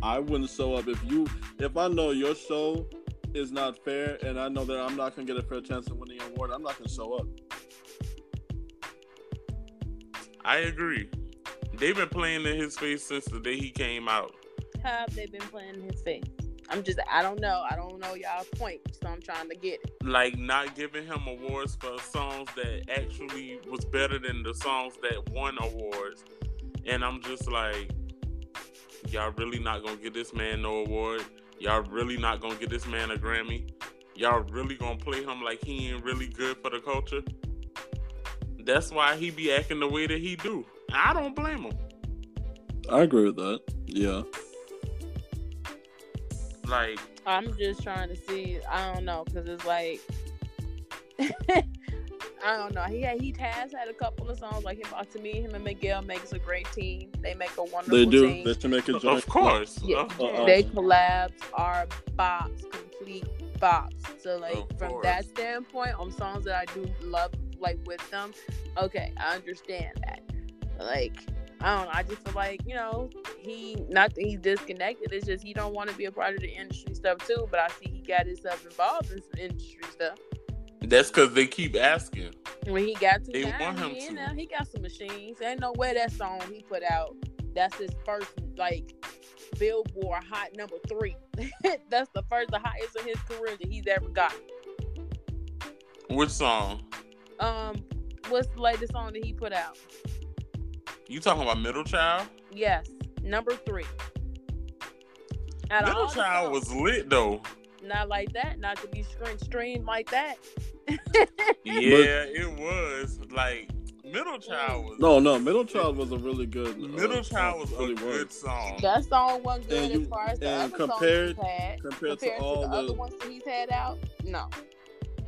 I wouldn't show up if you. If I know your show is not fair, and I know that I'm not gonna get a fair chance of winning an award, I'm not gonna show up. I agree. They've been playing in his face since the day he came out. How have they been playing in his face? I'm just I don't know. I don't know y'all's point, so I'm trying to get it. Like not giving him awards for songs that actually was better than the songs that won awards. And I'm just like, y'all really not gonna give this man no award. Y'all really not gonna give this man a Grammy. Y'all really gonna play him like he ain't really good for the culture. That's why he be acting the way that he do. I don't blame him. I agree with that. Yeah. Like I'm just trying to see. I don't know because it's like I don't know. He had, he has had a couple of songs like him. To me, him and Miguel makes a great team. They make a wonderful They do. team. They should make a joint. of course. Yeah, Uh-uh. they collabs are bops, complete bops. So like Of from course. that standpoint, on songs that I do love, like with them, okay, I understand that. Like I don't know. I just feel like you know he not that he's disconnected. It's just he don't want to be a part of the industry stuff too. But I see he got himself involved in some industry stuff. That's because they keep asking. When he got to They now, want him he, to. there, he got some machines. Ain't no way that song he put out. That's his first like Billboard hot number three. That's the first, the highest in his career that he's ever got. Which song? Um, what's the latest song that he put out? You talking about Middle Child? Yes, number three. Out Middle Child was lit though. not like that, not to be streamed, streamed like that. Yeah, it was. Like Middle Child was. No, no. Middle Child was a really good. uh, Middle Child was It a really good was. song. that song wasn't good And as far as the other compared- songs he's had. compared compared to compared all the, the- other ones that he's had out. No.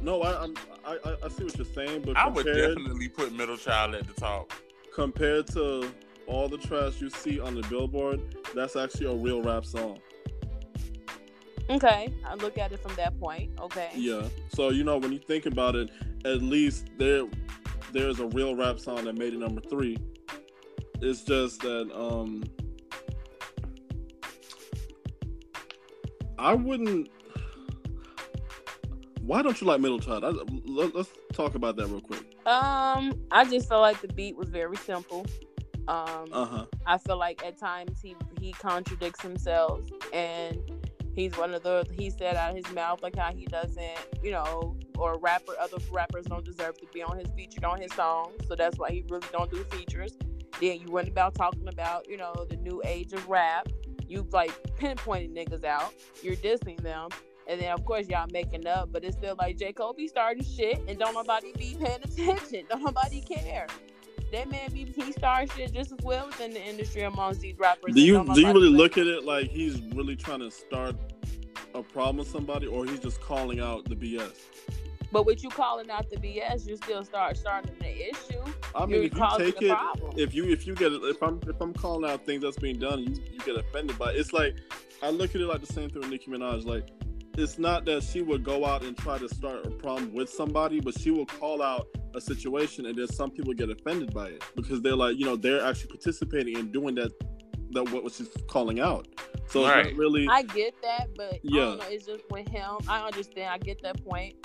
No, I, I'm- I, I, I see what you're saying, but I would definitely put Middle Child at the top. Compared to all the trash you see on the billboard, that's actually a real rap song. Okay, I look at it from that point. Okay. Yeah. So you know when you think about it, at least there there's a real rap song that made it number three. It's just that um I wouldn't. Why don't you like Middle Child? I, let, us talk about that real quick. Um, I just felt like the beat was very simple. Um, Uh huh. I feel like at times he he contradicts himself, and he's one of the he said out of his mouth like how he doesn't, you know, or rapper other rappers don't deserve to be on his featured on his song, so that's why he really don't do features. Then you went about talking about you know the new age of rap. You like pinpointing niggas out. You're dissing them. And then of course y'all making up, but it's still like J. Cole be starting shit and don't nobody be paying attention. Don't nobody care. That man be he started shit just as well within the industry amongst these rappers. Do you don't you really look at it like he's really trying to start a problem with somebody, or he's just calling out the BS? But with you calling out the BS, you still start starting the issue. I mean, You're if you take it, problem. if you if you get it, if I'm if I'm calling out things that's being done, you, you get offended by it. It's like I look at it like the same thing with Nicki Minaj. Like it's not that she would go out and try to start a problem with somebody, but she will call out a situation, and then some people get offended by it because they're like, you know, they're actually participating in doing that that what she's calling out. So it's Right. not really. I get that, but I Yeah. don't know. It's just with him. I understand. I get that point.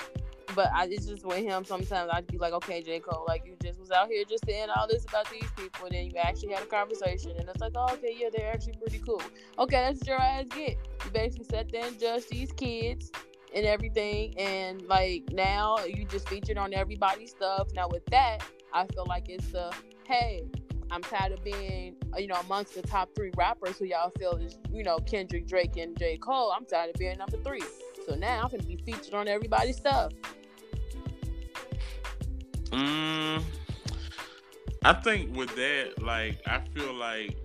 But I, it's just with him. Sometimes I'd be like, okay, J. Cole, like you just was out here just saying all this about these people, and then you actually had a conversation, and it's like, oh, okay, yeah, they're actually pretty cool. Okay, that's your ass get. You basically sat there and judged these kids and everything, and like now you just featured on everybody's stuff. Now with that, I feel like it's the hey, I'm tired of being, you know, amongst the top three rappers who y'all feel is, you know, Kendrick, Drake, and J. Cole. I'm tired of being number three. So now I'm gonna be featured on everybody's stuff. Mm, I think with that, like, I feel like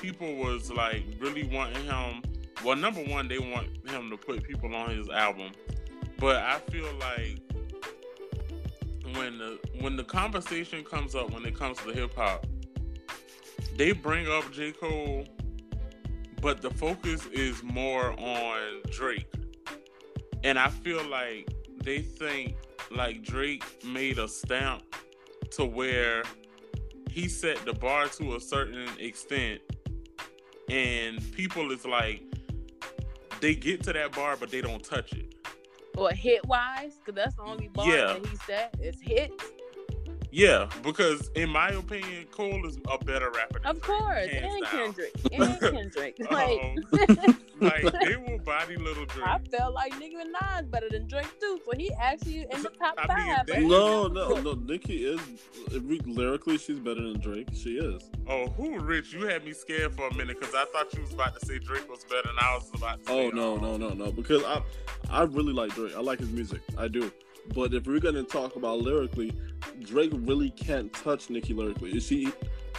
people was like really wanting him. Well, number one, they want him to put people on his album, but I feel like when the when the conversation comes up when it comes to hip hop, they bring up J. Cole, but the focus is more on Drake, and I feel like they think like Drake made a stamp to where he set the bar to a certain extent and people is like they get to that bar but they don't touch it Or hit wise, because that's the only bar Yeah. that he said is hits. Yeah because in my opinion cole is a better rapper than Of course, hands and down. Kendrick, and Kendrick. Like, Um, like they will body little Drake I felt like Nicki Minaj better than Drake too, so he actually in the top I five. that- but he No, no, no. Nicki is lyrically, she's better than Drake. She is. oh who rich you had me scared for a minute because i thought you was about to say drake was better and i was about to say Oh no, um, no, no, no. Because I, I really like Drake. I like his music. I do. But if we're gonna talk about lyrically, Drake really can't touch Nicki lyrically. She,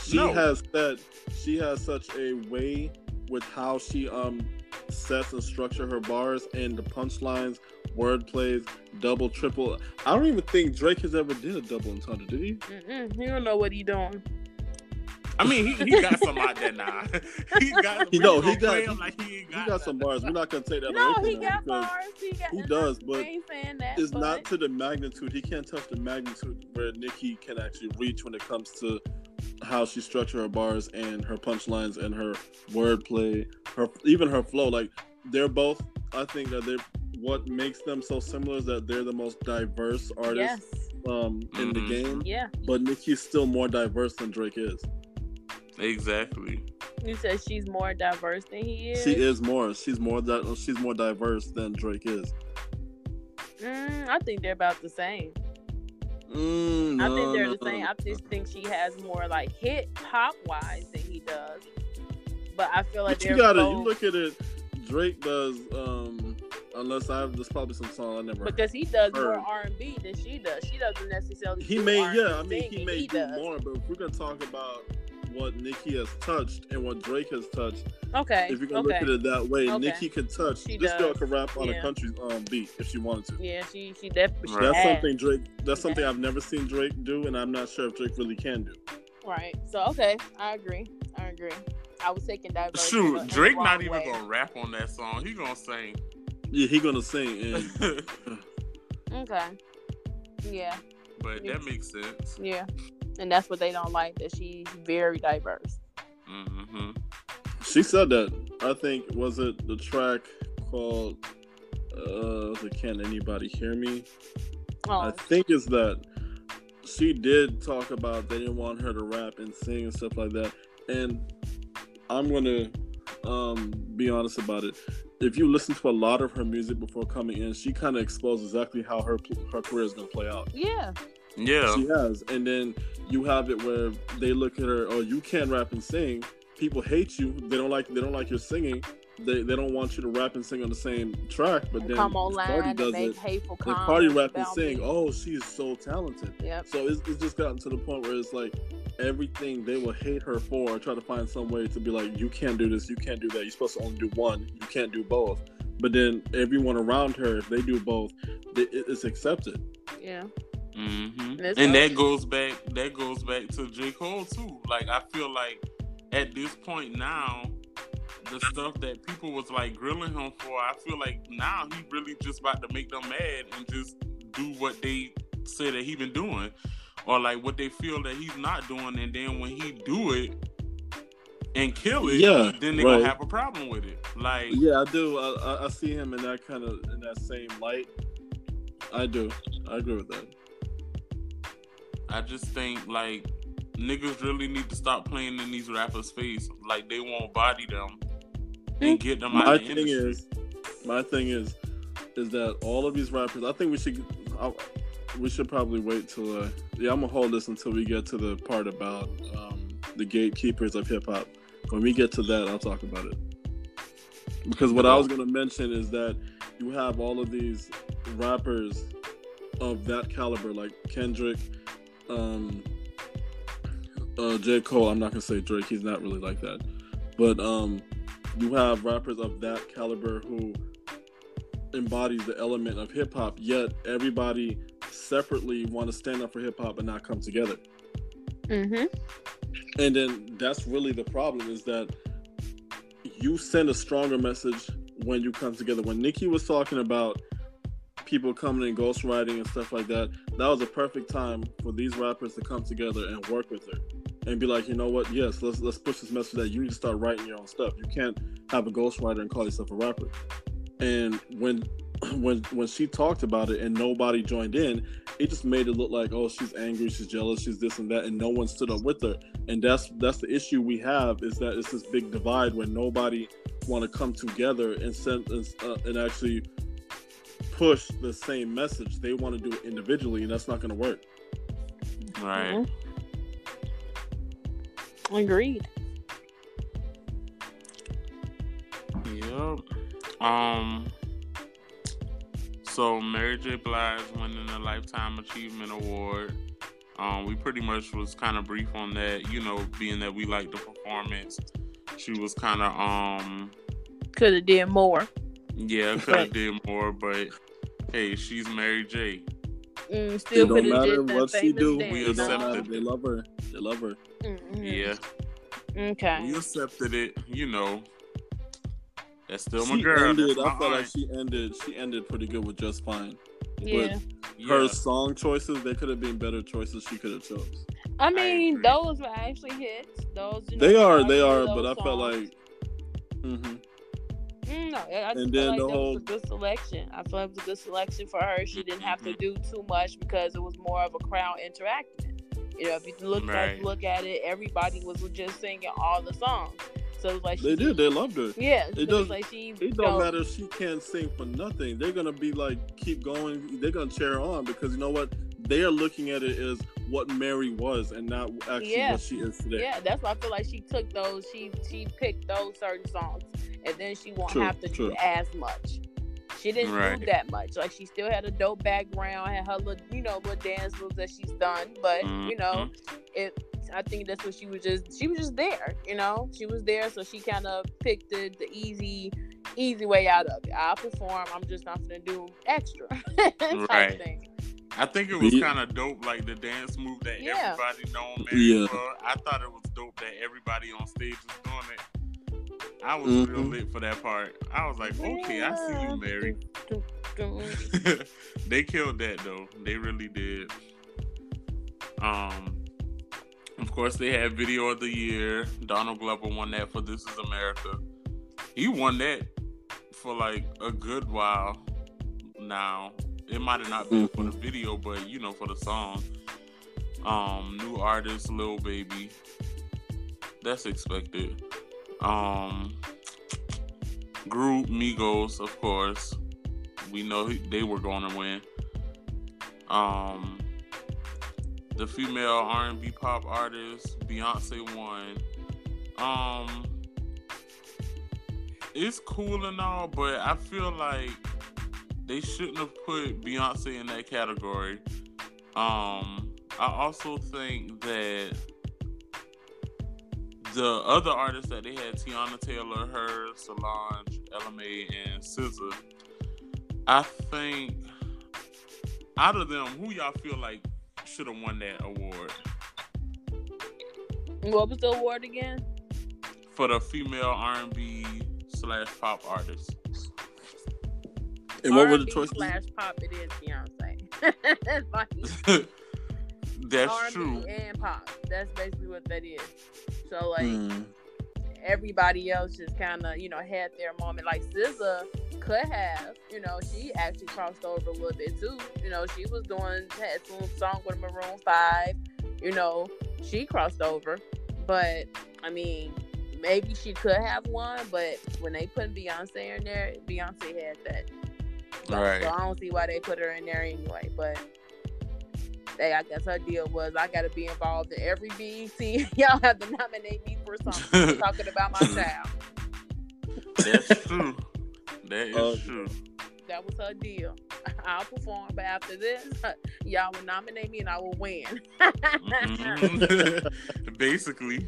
She No. has that. She has such a way with how she um sets and structure her bars and the punchlines, word plays, double, triple. I don't even think Drake has ever did a double entendre. Did he? Mm-mm, you don't know what he doing. I mean, he, he got some out there now. he got. He- no, he got- he- like he ain't He got, got some bars. We're not gonna take that No, away he from him got bars. He got. he does, but we that. it's but not to the magnitude. He can't touch the magnitude where Nicki can actually reach when it comes to how she structure her bars and her punchlines and her wordplay, her even her flow. Like they're both. I think that they're what makes them so similar is that they're the most diverse artists Yes. um, in the Mhm. game. Yeah. But Nicki's still more diverse than Drake is. Exactly. You said she's more diverse than he is. She is more. She's more that. She's more diverse than Drake is. Mm, I think they're about the same. Mm, I think they're no, the same. no. I just think she has more like hit hop wise than he does. But I feel like But you gotta. both, You look at it. Drake does. um Unless I have, there's probably some song I never. because he does more. R and B than she does. She doesn't necessarily. he do may, R&B yeah. I mean, he may He do does. more. But if we're gonna talk about what Nicki has touched and what Drake has touched, Okay. if you're gonna okay. look at it that way, Okay. Nicki can touch. She this girl can rap on Yeah. a country um, beat if she wanted to. Yeah, she she definitely she That's has. something Drake. That's She something has. I've never seen Drake do, and I'm not sure if Drake really can do. Right. So okay, I agree. I agree. I was taking diverse. in Shoot, Drake wrong not even way. gonna rap on that song. He gonna sing. Yeah, he gonna sing, and Okay. Yeah, but that makes sense. yeah, and that's what they don't like that she's very diverse. hmm she said that. I think was it the track called uh Can Anybody Hear Me? I Oh, think it's that she did talk about they didn't want her to rap and sing and stuff like that. And I'm gonna um, be honest about it. If you listen to a lot of her music before coming in, she kind of exposed exactly how her her career is gonna play out. yeah, Yeah. She has, and then you have it where they look at her. Oh, you can't rap and sing. People hate you. They don't like. They don't like your singing. They, they don't want you to rap and sing on the same track. But then come if online Cardi does make it. hateful If comments. Cardi rap and sing, me. oh, she's so talented. Yep. So it's, it's just gotten to the point where it's like everything they will hate her for, or try to find some way to be like, you can't do this, you can't do that. You're supposed to only do one. You can't do both. But then everyone around her, if they do both, they, it's accepted. Yeah. Hmm That's And that goes back. That goes back to J Cole too. Like I feel like at this point now, the stuff that people was like grilling him for, I feel like now he really just about to make them mad and just do what they say that he been doing, or like what they feel that he's not doing, and then when he do it and kill it, Yeah, then they right. gonna have a problem with it. Like Yeah, I do. I, I, I see him in that kind of in that same light. I do. I agree with that. I just think like niggas really need to stop playing in these rappers' face. Like they won't body them and get them out My of the thing industry. is, my thing is, is that all of these rappers. I think we should. I, we should probably wait till. Uh, yeah, I'm gonna hold this until we get to the part about um, the gatekeepers of hip hop. When we get to that, I'll talk about it. Because what I was gonna mention is that you have all of these rappers of that caliber, like Kendrick, um, uh, J. Cole. I'm not gonna say Drake. He's not really like that. But um, you have rappers of that caliber who embodies the element of hip hop. Yet everybody separately want to stand up for hip hop and not come together. Mm-hmm. And then that's really the problem is that you send a stronger message when you come together. When Nicki was talking about people coming and ghostwriting and stuff like that, that was a perfect time for these rappers to come together and work with her. And be like, you know what? Yes, let's let's push this message that you need to start writing your own stuff. You can't have a ghostwriter and call yourself a rapper. And when when when she talked about it and nobody joined in, it just made it look like oh she's angry, she's jealous, she's this and that, and no one stood up with her. And that's that's the issue we have is that it's this big divide where nobody want to come together and send uh, and actually push the same message. They want to do it individually, and that's not going to work. right. Agreed. Yep. Um. So Mary J. Blige winning a Lifetime Achievement Award. Um, we pretty much was kind of brief on that, you know, being that we liked the performance. She was kind of um could have did more. Yeah, could have did more, but hey, she's Mary J. Mm, still it don't matter what she do. Dance. We accepted. They love her. They love her. Mm-hmm. Yeah. Okay. We accepted it. You know, that's still she my girl. Ended, that's I felt like she ended. She ended pretty good with just fine. Yeah. Her yeah. song choices, they could have been better choices. She could have chose. I mean, agree. those were actually hits. Those, you know, They are. They are. those But I felt songs. like. hmm Mm, Mm, no, I just And feel then like the that whole- was a good selection. I feel like it was a good selection for her. She didn't have to mm-hmm. do too much because it was more of a crowd interaction. You know, if you look Right. at look at it, everybody was just singing all the songs. So it was like They did. They loved her. Yeah, It it does- was like she. It you don't know, matter if she can't sing for nothing. They're gonna be like, keep going. They're gonna cheer her on because you know what? They are looking at it as what Mary was and not actually Yeah. what she is today. Yeah, that's why I feel like she took those. She she picked those certain songs, and then she won't True, have to true. do as much. She didn't Right. do that much. Like she still had a dope background, had her little, you know, little dance moves that she's done. But you know, Mm-hmm. it. I think that's what she was just. She was just there. You know, she was there, so she kind of picked the, the easy, easy way out of it. I'll perform. I'm just not gonna do extra type Right. thing. I think it was Yeah. kind of dope, like the dance move that Yeah. everybody known Mary Yeah. for. I thought it was dope that everybody on stage was doing it. I was real Mhm. lit for that part. I was like, okay, I see you, Mary. They killed that though. They really did. Um, of course, they had video of the year. Donald Glover won that for "This Is America." He won that for like a good while now. It might have not been for the video, but you know, for the song. Um, new artist, Lil Baby. That's expected. Um, group Migos, of course. We know they were going to win. Um, the female R&B pop artist Beyonce won. Um, it's cool and all, but I feel like they shouldn't have put Beyonce in that category. Um, I also think that the other artists that they had, Teyana Taylor, H.E.R., Solange, Ella Mai, and SZA, I think out of them, who y'all feel like should have won that award What was the award again? for the female R&B slash pop artist? And what were the choices? Slash pop, it is Beyonce. That's funny. That's R&B true. and pop. That's basically what that is. So like Mm. everybody else just kind of you know had their moment. Like SZA could have, you know, she actually crossed over a little bit too. You know, she was doing had some song with Maroon Five. You know, she crossed over, but I mean. Maybe she could have won, but when they put Beyonce in there, Beyonce had that. So, Right. so I don't see why they put her in there anyway. But they, I guess her deal was I got to be involved in every BET. Y'all have to nominate me for something. talking about my child. That's true. That is Uh, true. That was her deal. I'll perform, but after this, y'all will nominate me and I will win. Mhm. Basically,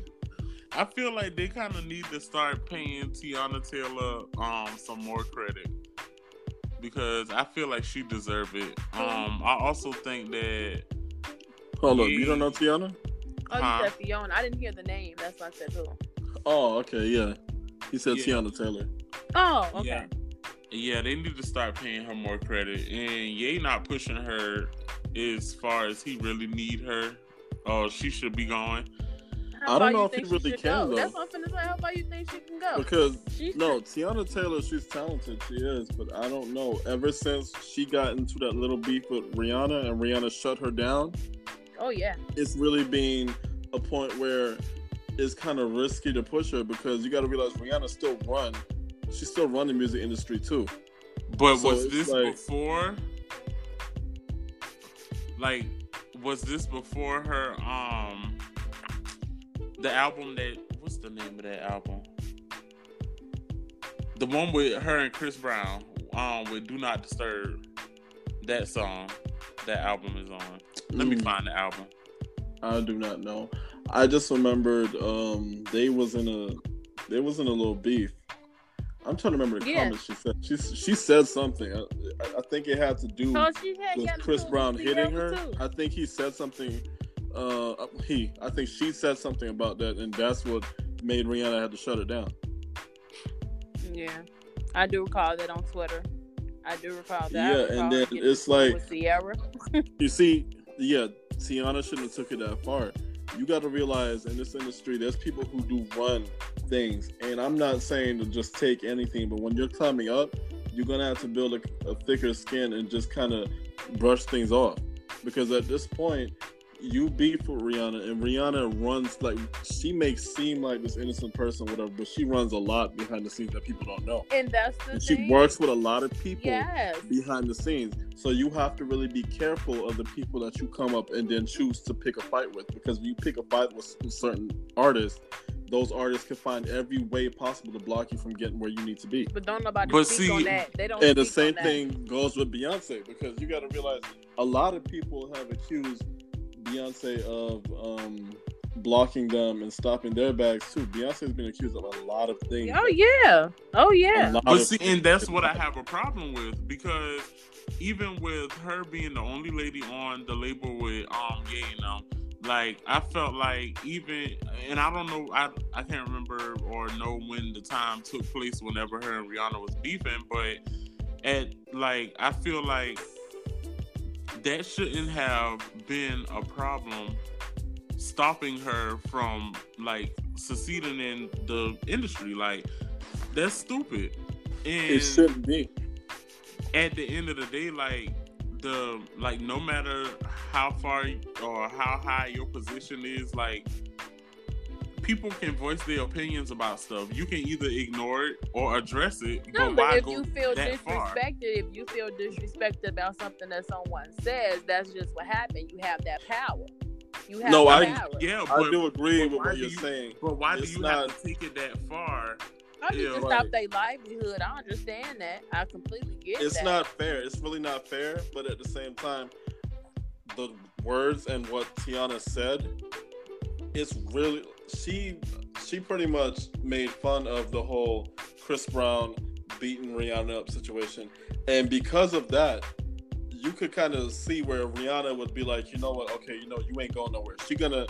I feel like they kind of need to start paying Teyana Taylor um some more credit because I feel like she deserve it. Um, I also think that Hold up, you don't know Teyana? Oh, Huh? you said Fiona. I didn't hear the name. That's why I said who. Oh, okay, yeah. He said Yeah. Teyana Taylor. Oh, okay. Yeah. yeah, they need to start paying her more credit, and Ye not pushing her as far as he really need her. Oh, she should be going. How I don't know you if he think she really can, go? though. That's what I'm finna say. How far you think she can go? Because She's no, Teyana Taylor, she's talented, she is, but I don't know. Ever since she got into that little beef with Rihanna and Rihanna shut her down, Oh yeah. it's really been a point where it's kind of risky to push her because you got to realize Rihanna still run, she's still running the music industry too. But So was this like- before? Like, was this before her? Um, the album that what's the name of that album? The one with her and Chris Brown. Um, with "Do Not Disturb." That song, that album is on. Let me Mm. find the album. I do not know. I just remembered um they was in a they was in a little beef. I'm trying to remember the Yeah. comments she said. She she said something. I, I think it had to do Oh, had with Chris Brown hitting her. too. I think he said something. Uh, he. I think she said something about that, and that's what made Rihanna have to shut it down. Yeah, I do recall that on Twitter. I do recall that. Yeah, recall and then it's like- Ciara. You see, yeah, Teyana shouldn't have took it that far. You got to realize in this industry, there's people who do run things, and I'm not saying to just take anything, but when you're climbing up, you're gonna have to build a, a thicker skin and just kind of brush things off, because at this point, you beef with Rihanna, and Rihanna runs like she makes seem like this innocent person, whatever, but she runs a lot behind the scenes that people don't know. And that's the And she works with a lot of people Yes. behind the scenes. So you have to really be careful of the people that you come up and then choose to pick a fight with. Because when you pick a fight with certain artists, those artists can find every way possible to block you from getting where you need to be. But don't nobody But speak see- on that. They don't. And the same on that. thing goes with Beyonce because you got to realize a lot of people have accused Beyonce of um, blocking them and stopping their bags too. Beyonce's been accused of a lot of things. Oh yeah. Oh yeah. lot But see, and that's what I have a problem with because even with her being the only lady on the label with um Ye and um, like I felt like even and I don't know I I can't remember or know when the time took place whenever her and Rihanna was beefing, but at like I feel like that shouldn't have been a problem stopping her from like succeeding in the industry. Like that's stupid. And it shouldn't be. at the end of the day, like the like no matter how far or how high your position is, like people can voice their opinions about stuff. You can either ignore it or address it. No, but but if you feel that far? disrespected, if you feel disrespected about something that someone says, that's just what happened. You have that power. You have No, the I- power. Yeah, I do agree with what you're you- saying. but why do It's you not- have to take it that far? I need Yeah, to right. stop their livelihood. I understand that. I completely get it. It's that. not fair. It's really not fair. But at the same time, the words and what Teyana said, it's really she she pretty much made fun of the whole Chris Brown beating Rihanna up situation, and because of that. You could kind of see where Rihanna would be like, you know what? Okay, you know, you ain't going nowhere. She gonna,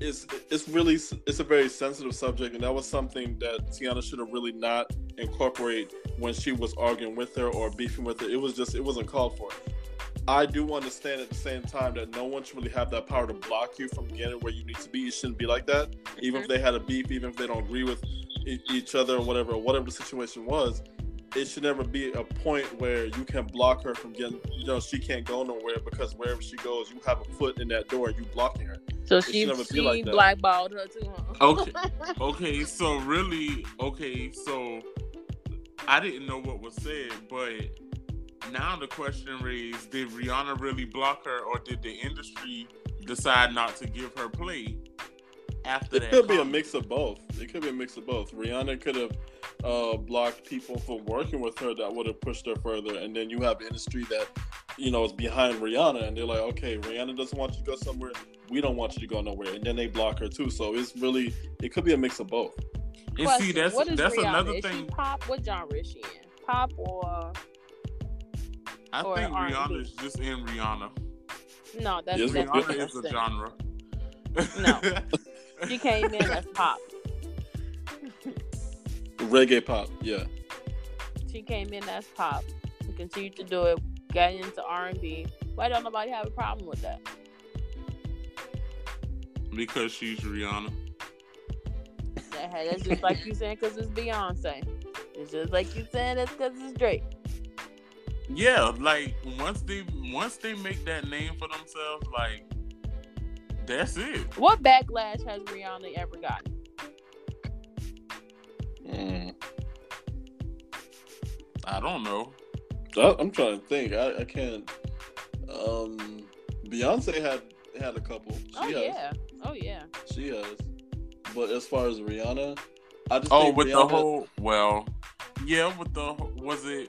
it's it's really it's a very sensitive subject, and that was something that Teyana should have really not incorporate when she was arguing with her or beefing with her. It was just it wasn't called for. I do understand at the same time that no one should really have that power to block you from getting where you need to be. It shouldn't be like that. Even if mm-hmm. they had a beef, even if they don't agree with e- each other or whatever, or whatever the situation was, it should never be a point where you can block her from getting. You know, she can't go nowhere because wherever she goes, you have a foot in that door. and You blocking her. so it she should never be she like blackballed her too, huh? Okay. Okay, so really, okay, so I didn't know what was said, but now the question raised: Did Rihanna really block her, or did the industry decide not to give her play after that? It that? could be a mix of both. It could be a mix of both. Rihanna could have uh, blocked people from working with her that would have pushed her further, and then you have industry that you know is behind Rihanna, and they're like, okay, Rihanna doesn't want you to go somewhere, we don't want you to go nowhere, and then they block her too. So it's really it could be a mix of both. And see, that's what is that's Rihanna? another is She thing. pop? What genre is she in? Pop or I or think R&B? Rihanna is just in Rihanna. no? That's, Yes, that's Rihanna what is I'm a genre. No. She came in as pop. Reggae pop, yeah. She came in as pop. and continued to do it. Got into R and B. Why don't nobody have a problem with that? because she's Rihanna. That- That's just like you saying because it's Beyonce. It's just like you saying that's because it's Drake. Yeah, like once they once they make that name for themselves, like that's it. What backlash has Rihanna ever gotten? Mm. I don't know. I, I'm trying to think. I, I can't. Um, Beyonce had had a couple. She Oh has. yeah. Oh yeah. She has. But as far as Rihanna, I just Oh, think with the whole well, yeah, with the was it?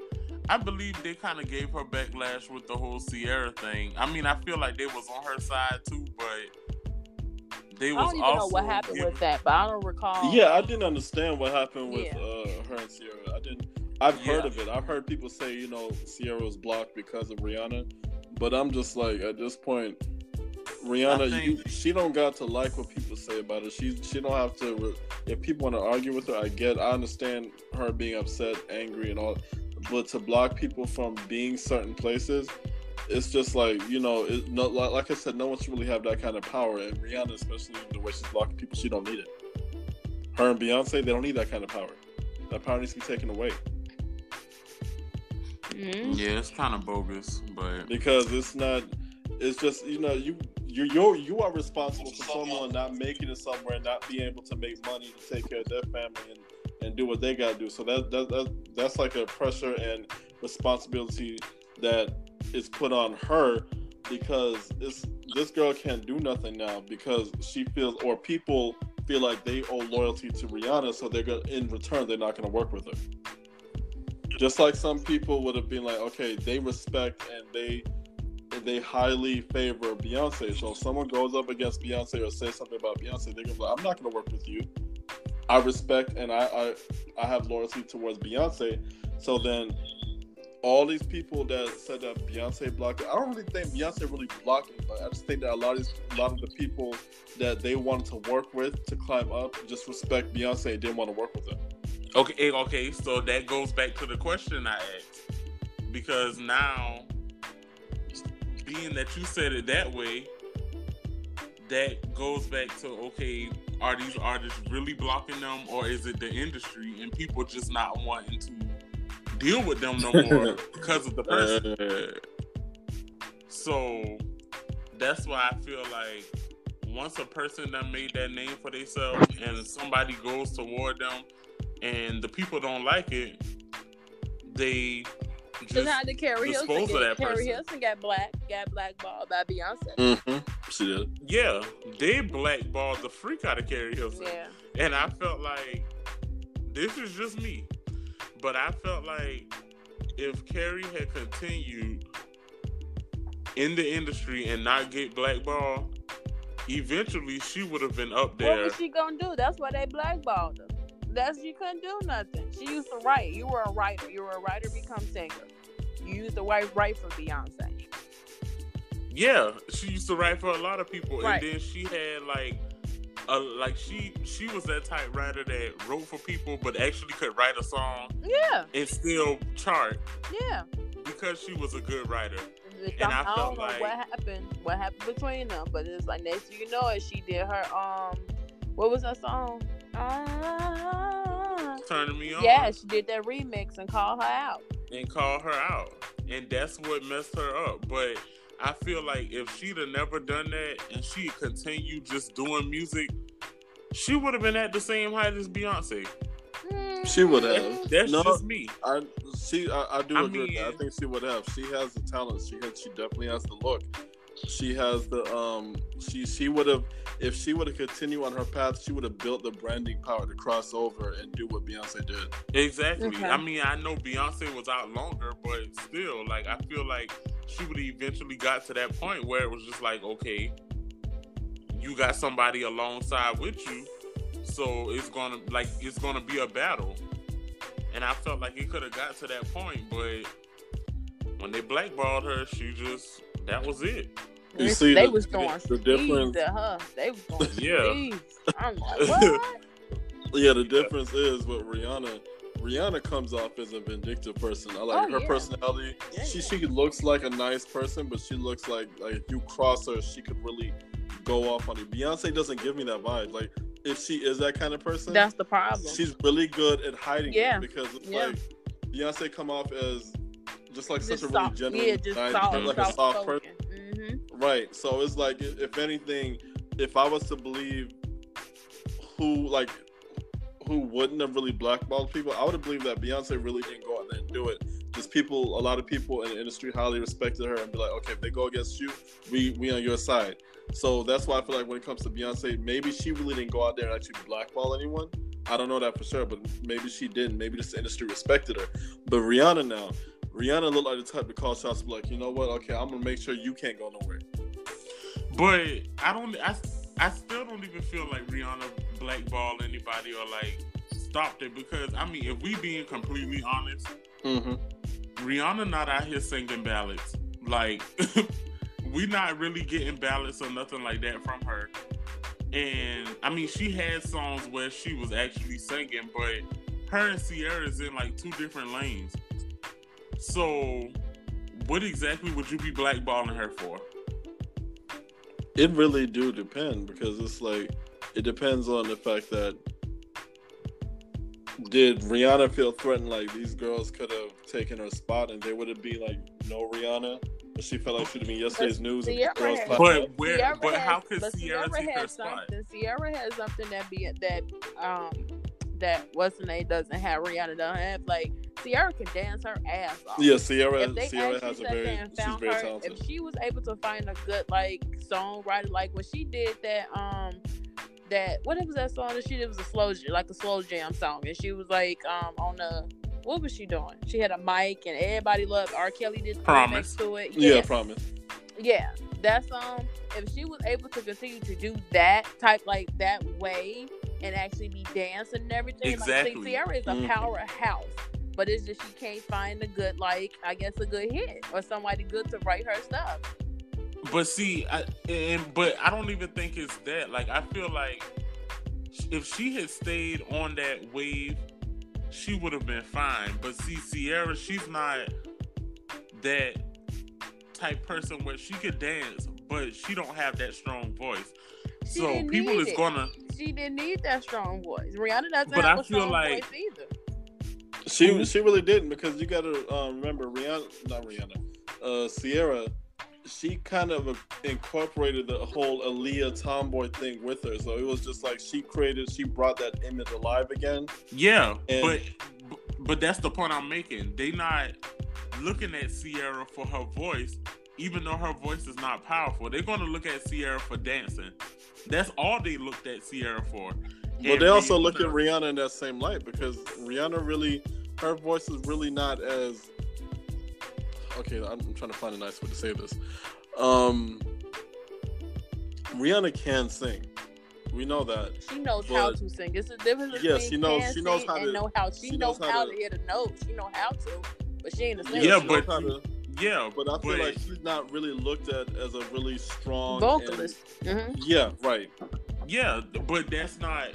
I believe they kind of gave her backlash with the whole Ciara thing. I mean, I feel like they was on her side too, but they was. I was don't even know what happened giving- with that, but I don't recall. Yeah, I didn't understand what happened with Yeah. uh, her and Ciara. I didn't. I've heard of it. I've heard people say, you know, Ciara was blocked because of Rihanna, but I'm just like, at this point, Rihanna, I you, she don't got to like what people say about her. She she don't have to. re- If people want to argue with her, I get. I understand her being upset, angry, and all, but to block people from being certain places. It's just like you know, it, no, like, like I said, no one should really have that kind of power. And Rihanna, especially the way she's blocking people, she don't need it. Her and Beyonce, they don't need that kind of power. That power needs to be taken away Mhm. Yeah, it's kind of bogus, but because it's not. It's just you know you you you you are responsible for someone not making it somewhere, not being able to make money to take care of their family and, and do what they got to do. So that, that that that's like a pressure and responsibility that is put on her because it's this girl can't do nothing now because she feels or people feel like they owe loyalty to Rihanna, so they're gonna in return they're not gonna work with her. Just like some people would have been like, okay, they respect and they they highly favor Beyonce. So if someone goes up against Beyonce or says something about Beyonce, they're gonna be like, I'm not gonna work with you. I respect and I I, I have loyalty towards Beyonce. So then all these people that said that Beyonce blocked it, I don't really think Beyonce really blocked it, but I just think that a lot of these, a lot of the people that they wanted to work with to climb up just respect Beyonce and didn't want to work with her. okay, eh, okay. So that goes back to the question I asked because now, being that you said it that way, that goes back to okay, are these artists really blocking them, or is it the industry and people just not wanting to deal with them no more because of the person? Uh, So that's why I feel like once a person that made that name for themselves and somebody goes toward them and the people don't like it, they Just just how did Keri Hilson get? that Keri person. Hilson got black, got blackballed by Beyonce. mhm. She yeah, they blackballed the freak out of Keri Hilson. Yeah. And I felt like this is just me, but I felt like if Keri had continued in the industry and not get blackballed, eventually she would have been up there. What was she gonna do? That's why they blackballed her. That's she couldn't do nothing. She used to write. You were a writer. You were a writer, become singer. You used to write write for Beyonce. Yeah, she used to write for a lot of people, Right. and then she had like, a like she she was that type writer that wrote for people, but actually could write a song Yeah, and still chart yeah. because she was a good writer. And I I, don't know like- what happened. What happened between them? But it's like next thing you know it, she did her um, what was that song? Ah. Turning me on. Yeah, she did that remix and called her out. And call her out. And that's what messed her up. But I feel like if she'd have never done that and she continued just doing music, she would have been at the same height as Beyonce. She would have. That's No. just me. I she I, I do I agree with that. I think she would have. She has the talent. She has, she definitely has the look. She has the um she she would have if she would have continued on her path, she would have built the branding power to cross over and do what Beyonce did. Exactly. Okay. I mean, I know Beyonce was out longer, but still, like, I feel like she would have eventually got to that point where it was just like, okay, you got somebody alongside with you, so it's gonna like it's gonna be a battle. And I felt like it could have got to that point, but when they blackballed her, she just that was it. You They- see they the- was throwing the speed difference- to her. They was going Yeah. speed. I'm like, what? Yeah, the difference is with Rihanna. Rihanna comes off as a vindictive person. I like Oh, her yeah. personality. Yeah, she yeah. she looks like a nice person, but she looks like like if you cross her, she could really go off on you. Beyonce doesn't give me that vibe. Like if she is that kind of person, That's the problem. she's really good at hiding Yeah. it because it's Yeah. like Beyonce come off as just like just such a really soft, genuine, yeah, nice- soft, like a soft soft person. Mm-hmm. Right. So it's like, if if anything, if I was to believe who like who wouldn't have really blackballed people, I would have believed that Beyonce really didn't go out there and do it. Just people, a lot of people in the industry highly respected her and be like, okay, if they go against you, we we on your side. So that's why I feel like when it comes to Beyonce, maybe she really didn't go out there and actually blackball anyone. I don't know that for sure, but maybe she didn't. Maybe this industry respected her. But Rihanna now, Rihanna looked like the type to call shots, like, you know what? Okay, I'm gonna make sure you can't go nowhere. But I don't. I I still don't even feel like Rihanna blackball anybody or like stopped it because I mean, if we being completely honest, Mm-hmm. Rihanna not out here singing ballads. Like we not really getting ballads or nothing like that from her. And I mean, she had songs where she was actually singing, but her and Ciara is in like two different lanes. So, what exactly would you be blackballing her for? It really do depend because it's like it depends on the fact that did Rihanna feel threatened like these girls could have taken her spot and they would have been like no Rihanna, but she felt like she'd have been yesterday's news and Ciara girls had- But where? Ciara but has- how could but Ciara, take her spot? something. Ciara has something that be that um that what's the name doesn't have. Rihanna doesn't have. Like Ciara can dance her ass off. Yeah, Ciara Ciara has a very she's very her, talented. if she was able to find a good like songwriter, like when she did that um that what was that song that she did was a slow like a slow jam song, and she was like um on the what was she doing? She had a mic and everybody loved R. Kelly did Promise. to it. yeah, Yes. promise. Yeah, that's um. If she was able to continue to do that type like that way and actually be dancing and everything, like Exactly. see, Ciara is a Mhm. powerhouse. But it's just she can't find a good like I guess a good hit or somebody good to write her stuff. But see, I, and but I don't even think it's that. Like I feel like if she had stayed on that wave, she would have been fine. But see, Ciara, she's not that type person where she could dance, but she don't have that strong voice. She so didn't people need is it. gonna. She didn't need that strong voice. Rihanna doesn't But have I a feel strong like- voice either. She Who? she really didn't because you got to um, remember Rihanna, not Rihanna, uh, Ciara. She kind of incorporated the whole Aaliyah tomboy thing with her, so it was just like she created, she brought that image alive again. Yeah, And- but but that's the point I'm making. They not looking at Ciara for her voice, even though her voice is not powerful. They're gonna look at Ciara for dancing. That's all they looked at Ciara for. But And they also you look at Rihanna in that same light because Rihanna really, her voice is really not as. Okay, I'm trying to find a nice way to say this. Um, Rihanna can sing. We know that. She knows how to sing. It's a difference Yeah, between she knows- can she knows sing how and to- know how she, she knows, knows how how to- to hit a note. She know how to, but she ain't a singer. Yeah, she but- knows how to- Yeah, but I feel like she's not really looked at as a really strong and- vocalist. hmm yeah, right. yeah, but that's not.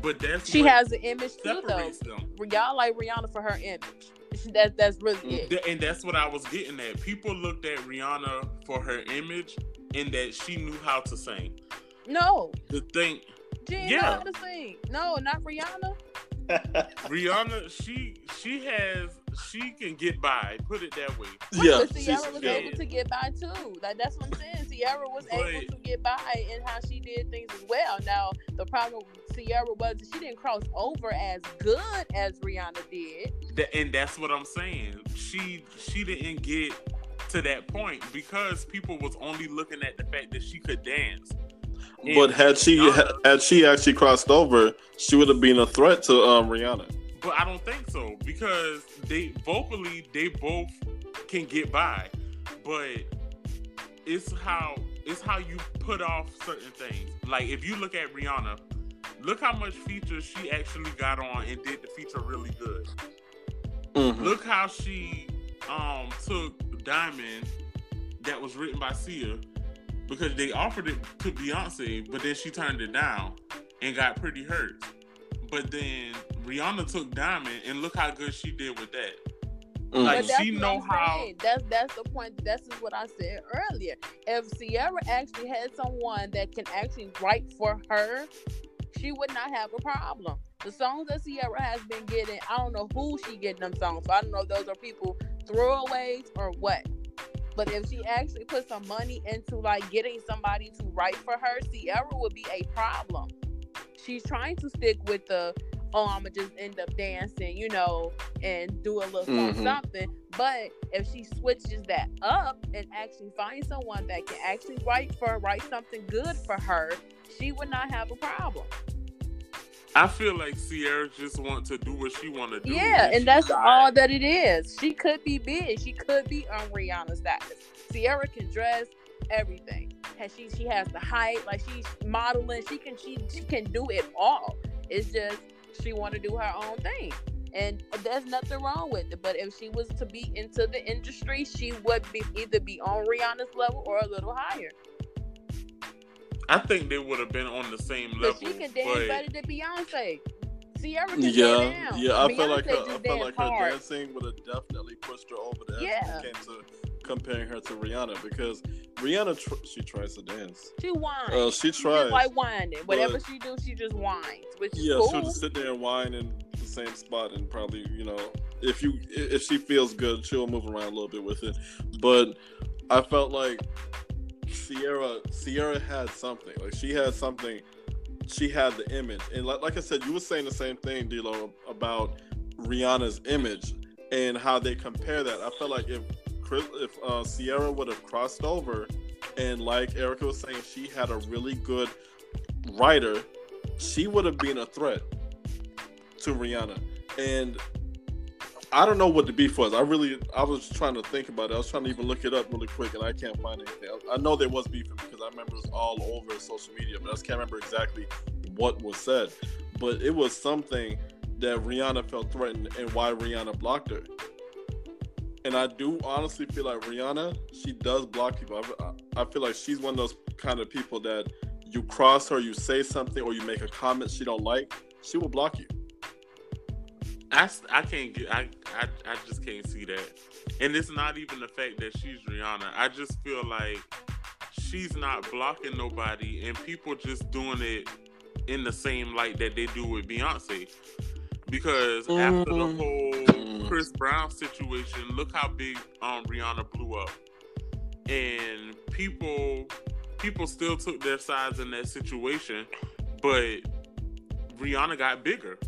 But that's She what has an image too, though. separates them. Y'all like Rihanna for her image. That that's really Mm. it. And that's what I was getting at. People looked at Rihanna for her image and that she knew how to sing. No, The thing, she Yeah. know how to sing. No, not Rihanna. Rihanna, she she has she can get by. Put it that way. yeah, but she's, Ciara was yeah. able to get by too. Like that's what I'm saying. Ciara was But- able to get by in how she did things as well. Now the problem with Ciara was she didn't cross over as good as Rihanna did. Th- and that's what I'm saying. She she didn't get to that point because people was only looking at the fact that she could dance. And But had she Rihanna- had she actually crossed over, she would have been a threat to um, Rihanna. But I don't think so because they vocally they both can get by, but it's how it's how you put off certain things. Like if you look at Rihanna, look how much features she actually got on and did the feature really good. Mhm. Look how she um took Diamond that was written by Sia because they offered it to Beyonce, but then she turned it down and got pretty hurt. But then Rihanna took Diamond and look how good she did with that. Mhm. Like, she know how- saying. That's that's the point. This is what I said earlier. If Ciara actually had someone that can actually write for her, she would not have a problem. The songs that Ciara has been getting, I don't know who she getting them songs. So I don't know if those are people throwaways or what. But if she actually put some money into like getting somebody to write for her, Ciara would be a problem. She's trying to stick with the oh, I'ma just end up dancing, you know, and do a little something, Mhm. something. But if she switches that up and actually finds someone that can actually write for her, write something good for her, she would not have a problem. I feel like Ciara just want to do what she want to do. Yeah, and that's tried. all that it is. She could be big. She could be on Rihanna status. Ciara can dress everything. Has she she has the height, like she's modeling, she can she she can do it all. It's just she want to do her own thing. And there's nothing wrong with it. But if she was to be into the industry, she would be either be on Rihanna's level or a little higher. I think they would have been on the same level. But she can dance but better than Beyonce. Ciara can Yeah, down. yeah. I feel Beyonce like her, I just feel dance like her hard. dancing would have definitely pushed her over the edge Yeah. When it came to comparing her to Rihanna because Rihanna tr- she tries to dance. She whines. Uh, she tries. just like whining. Whatever she do, she just whines, which is Yeah, cool. she'll just sit there and whine in the same spot and probably, you know, if you if she feels good, she'll move around a little bit with it. But I felt like Ciara Ciara had something. Like she had something. She had the image, and like, like I said, you were saying the same thing, D'Lo, about Rihanna's image and how they compare that. I felt like if If uh, Ciara would have crossed over, and like Erica was saying, she had a really good writer, she would have been a threat to Rihanna. And I don't know what the beef was. I really, I was trying to think about it. I was trying to even look it up really quick, and I can't find anything. I, I know there was beef because I remember it was all over social media, but I just can't remember exactly what was said. But it was something that Rihanna felt threatened and why Rihanna blocked her. And I do honestly feel like Rihanna, she does block people. I, I feel like she's one of those kind of people that you cross her, you say something, or you make a comment she don't like, she will block you. I, I can't get I, I I just can't see that. And it's not even the fact that she's Rihanna. I just feel like she's not blocking nobody and people just doing it in the same light that they do with Beyonce. Because after the Mm. whole Chris Brown situation, look how big um Rihanna blew up. And people people still took their sides in that situation, but Rihanna got bigger.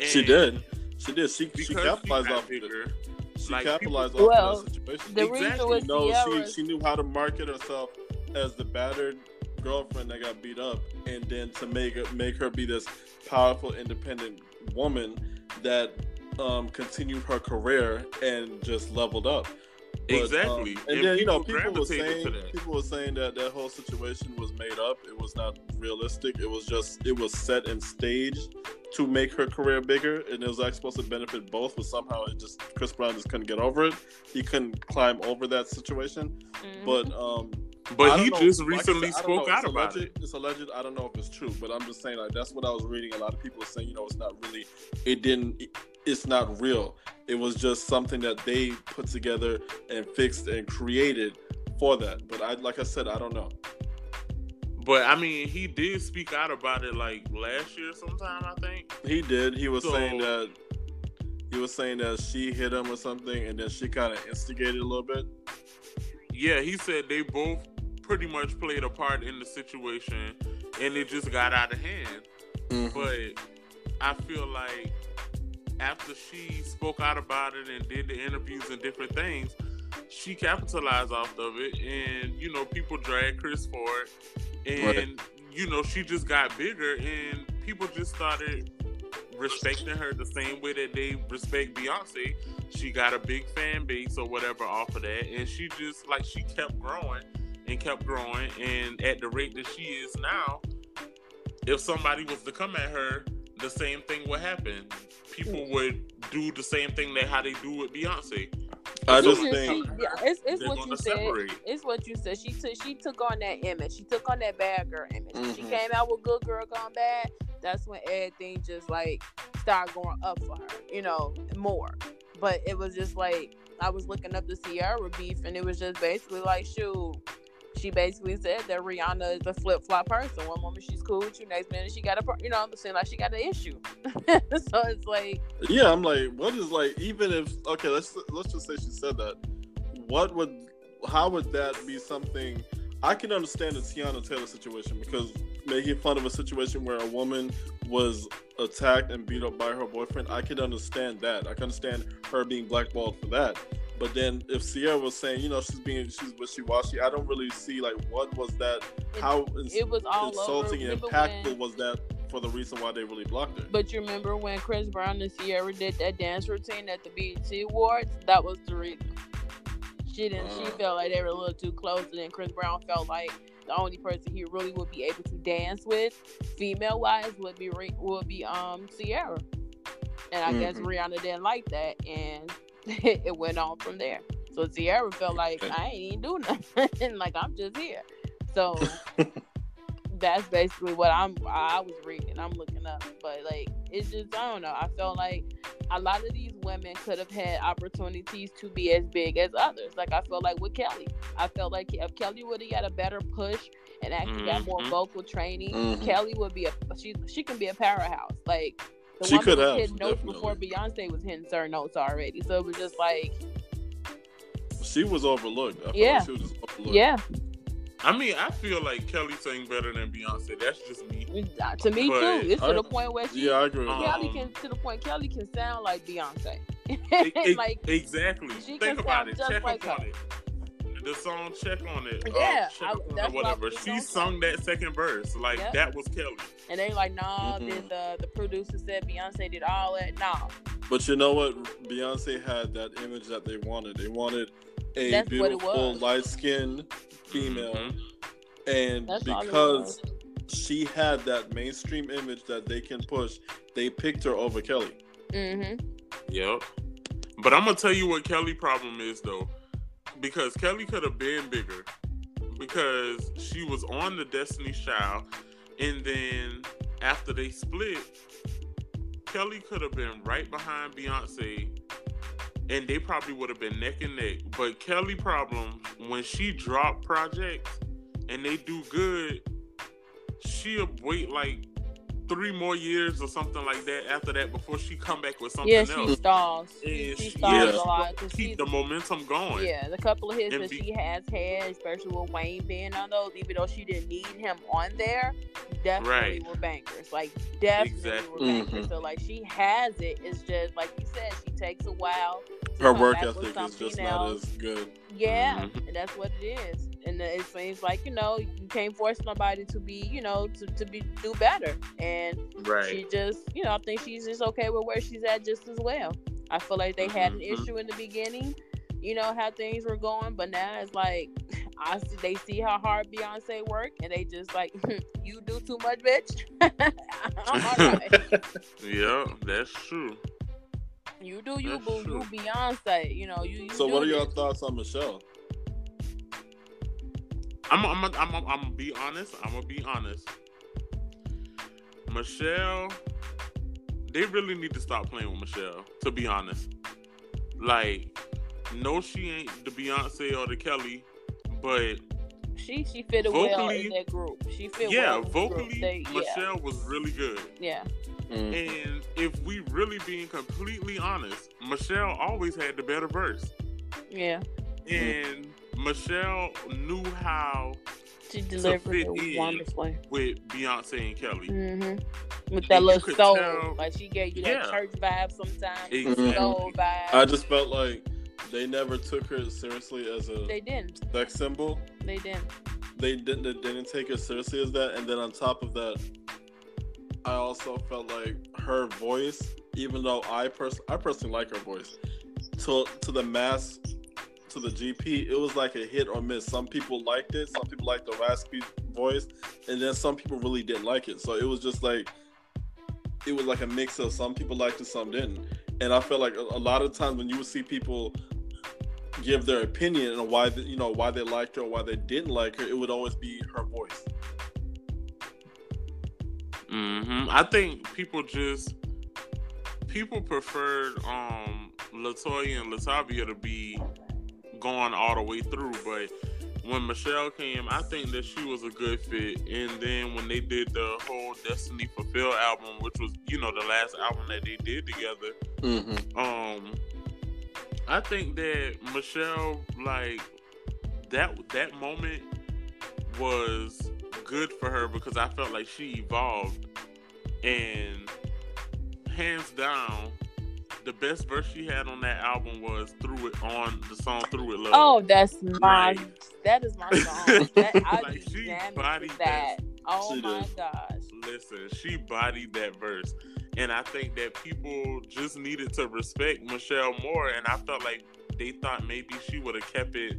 She did. She did. She she capitalized got off of bigger. She like, capitalized people- off Well, of that situation. The Exactly. reason with You know, she she knew how to market herself as the battered girlfriend that got beat up, and then to make make her be this powerful, independent woman that um, continued her career and just leveled up. But, Exactly. um, and, And then you know people people were saying that. people were saying that that whole situation was made up. It was not realistic. It was just it was set and staged to make her career bigger, and it was actually supposed to benefit both. But somehow it just Chris Brown just couldn't get over it. He couldn't climb over that situation. Mhm. But um, But he know. just Like recently said, spoke out about alleged, it. It's alleged. I don't know if it's true, but I'm just saying like that's what I was reading. A lot of people are saying, you know, it's not really. It didn't. It's not real. It was just something that they put together and fixed and created for that. But I, like I said, I don't know. But I mean, he did speak out about it like last year sometime, I think. He did. He was So- saying that. He was saying that she hit him or something, and then she kind of instigated a little bit. Yeah, he said they both pretty much played a part in the situation and it just got out of hand. Mm-hmm. But I feel like after she spoke out about it and did the interviews and different things, she capitalized off of it, and you know people dragged Chris for it, and you know she just got bigger, and people just started respecting her the same way that they respect Beyonce. She got a big fan base or whatever off of that, and she just like she kept growing and kept growing, and at the rate that she is now, if somebody was to come at her, the same thing would happen. People mm. would do the same thing that how they do with Beyonce. I So just It's think. she- yeah, it's, it's what you said. separate. It's what you said. She took she took on that image. She took on that bad girl image. When She mm-hmm. came out with good girl gone bad. That's when everything just like started going up for her. You know more. But it was just like I was looking up the Ciara beef, and it was just basically like, shoot. She basically said that Rihanna is a flip flop person. One moment she's cool with you, next minute she got a, you know, I'm saying like she got an issue. so it's like, Yeah, I'm like, what is like? Even if okay, let's let's just say she said that. What would? How would that be something? I can understand the Teyana Taylor situation because making fun of a situation where a woman was attacked and beat up by her boyfriend, I can understand that. I can understand her being blackballed for that. But then if Ciara was saying, you know, she's being she's wishy washy, I don't really see like what was that? How ins- it was all insulting over. and impactful when- was that for the reason why they really blocked her? But you remember when Chris Brown and Ciara did that dance routine at the BET Awards? That was the reason. She didn't. she Uh. felt like they were a little too close, and then Chris Brown felt like the only person he really would be able to dance with, female wise, would be would be um Ciara. And I mm-hmm. guess Rihanna didn't like that, and it went on from there. So Ciara felt like I ain't do nothing, and like I'm just here. So that's basically what I'm I was reading. I'm looking up, but like it's just I don't know. I felt like a lot of these women could have had opportunities to be as big as others. Like I felt like with Kelly, I felt like if Kelly would have got a better push and actually mm-hmm. got more mm-hmm. vocal training, mm-hmm. Kelly would be a she she can be a powerhouse. Like the she could was hitting notes before Beyonce was hitting certain notes already. So it was just like she was overlooked. yeah, like she was overlooked. Yeah. I mean, I feel like Kelly sang better than Beyonce. That's just me. Uh, to me but too. It's I, to the point where she, yeah, I agree. Kelly um, can to the point Kelly can sound like Beyonce. like exactly. Think about it. Check like on it. The song "Check on It," uh, yeah, uh, on it whatever. She sung that second verse like yep. that was Kelly. And they like, nah, mm-hmm. did the the producer said Beyonce did all that? Nah. But you know what? Beyonce had that image that they wanted. They wanted a That's beautiful, light skinned female. Mm-hmm. And That's because she had that mainstream image that they can push, they picked her over Kelly. Mm-hmm. Yep. But I'm gonna tell you what Kelly problem is though, because Kelly could have been bigger, because she was on the Destiny's Child, and then after they split, Kelly could have been right behind Beyonce and they probably would have been neck and neck. But Kelly problem when she drop projects and they do good, she'll wait like three more years or something like that after that before she come back with something yeah, else. she stalls. And she, stalls yeah, a lot. Keep the momentum going. Yeah, the couple of hits that be, she has had, especially with Wayne being on those, even though she didn't need him on there, definitely right. were bangers. Like definitely exactly. were bangers. Mm-hmm. So like she has it. It's just like you said, she takes a while. Her work ethic is just else. not as good. Yeah, mm-hmm. and that's what it is. And it seems like you know you can't force nobody to be you know to, to be do better. And right. she just you know I think she's just okay with where she's at just as well. I feel like they had an mm-hmm. issue in the beginning, you know how things were going, but now it's like I see they see how hard Beyonce work, and they just like you do too much, bitch. yeah, that's true. You do you, boo. You Beyonce. You know you. you so, what are your thoughts on Michelle? I'm, I'm, I'm, I'm, I'm gonna be honest. I'm gonna be honest. Michelle, they really need to stop playing with Michelle. To be honest, like, no, she ain't the Beyonce or the Kelly, but she she fit vocally, well in that group. She fit yeah, well vocally. They, Michelle was really good. Yeah. Mm. And if we really being completely honest, Michelle always had the better verse. Yeah. And. Michelle knew how she delivered it wonderfully with Beyonce and Kelly. Mm-hmm. With that and little soul, tell, like she gave you that yeah. church vibe sometimes. Exactly. Soul vibe. I just felt like they never took her seriously as a they didn't sex symbol. They didn't. They didn't. They didn't take her seriously as that. And then on top of that, I also felt like her voice, even though I pers- I personally like her voice, to to the mass, to the GP, it was like a hit or miss. Some people liked it, some people liked the raspy voice, and then some people really didn't like it. So it was just like it was like a mix of some people liked it, some didn't. And I felt like a, a lot of times when you would see people give their opinion on why you know why they liked her or why they didn't like her, it would always be her voice. Mm-hmm. I think people just people preferred um LeToya and LaTavia to be going all the way through, but when Michelle came, I think that she was a good fit. And then when they did the whole Destiny Fulfilled album, which was you know the last album that they did together, mm-hmm. um, I think that Michelle like that that moment was good for her because I felt like she evolved and hands down the best verse she had on that album was "Through It" on the song "Through with Love." Oh, that's my right. that is my song. that, I like she bodied that. that. Oh she my did. gosh! Listen, she bodied that verse, and I think that people just needed to respect Michelle more. And I felt like they thought maybe she would have kept it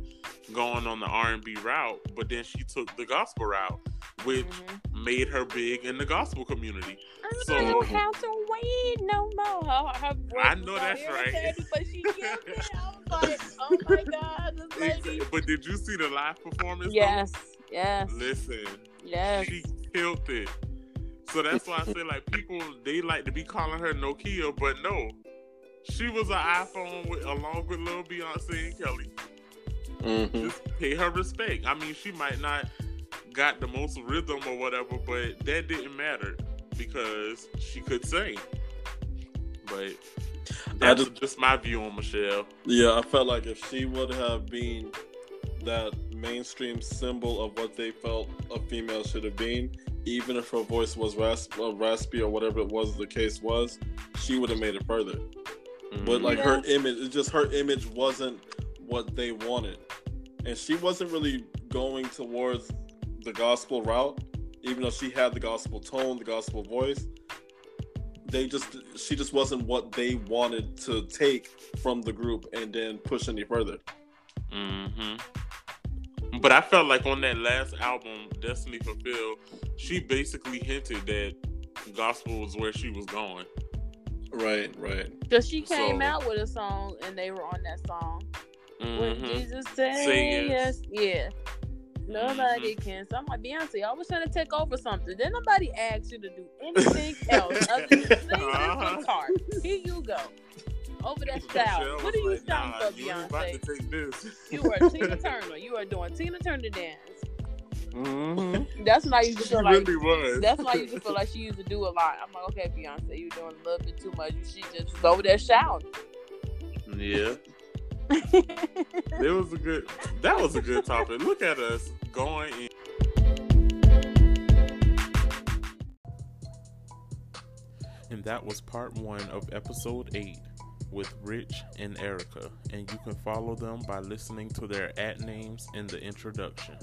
going on the R and B route, but then she took the gospel route, which mm-hmm. made her big in the gospel community. I so, don't have to wait no more. Her, her I know that's right. But she killed it. I was like, oh my god, this lady. But did you see the live performance? Yes, though? yes. Listen, yes, she killed it. So that's why I say like people they like to be calling her Nokia, but no, she was an iPhone with, along with Lil Beyonce and Kelly. Mm-hmm. Just pay her respect. I mean, she might not got the most rhythm or whatever, but that didn't matter because she could sing. But that's just, just my view on Michelle. Yeah, I felt like if she would have been that mainstream symbol of what they felt a female should have been, even if her voice was rasp- uh, raspy or whatever it was the case was, she would have made it further. Mm-hmm. But like her image, it just her image wasn't what they wanted, and she wasn't really going towards the gospel route, even though she had the gospel tone, the gospel voice. They just she just wasn't what they wanted to take from the group and then push any further. Mm-hmm. But I felt like on that last album, Destiny Fulfilled, she basically hinted that gospel was where she was going. Right, right. Because she came so, out with a song and they were on that song. Mm-hmm. Jesus said, yes. yes. Yeah. Nobody can. So I'm like, Beyonce, I was trying to take over something. Then nobody asked you to do anything else other than sing uh-huh. this guitar. Here you go. Over that style. What are you like, nah, for, Beyonce? You, you are Tina Turner. You are doing Tina Turner dance. Mm-hmm. That's why you just feel like really that's why you just feel like she used to do a lot. I'm like, okay, Beyonce, you're doing a little bit too much. She just was over there shouting. Yeah. it was a good that was a good topic. Look at us going in. And that was part one of episode eight with Rich and Erica. And you can follow them by listening to their at names in the introduction.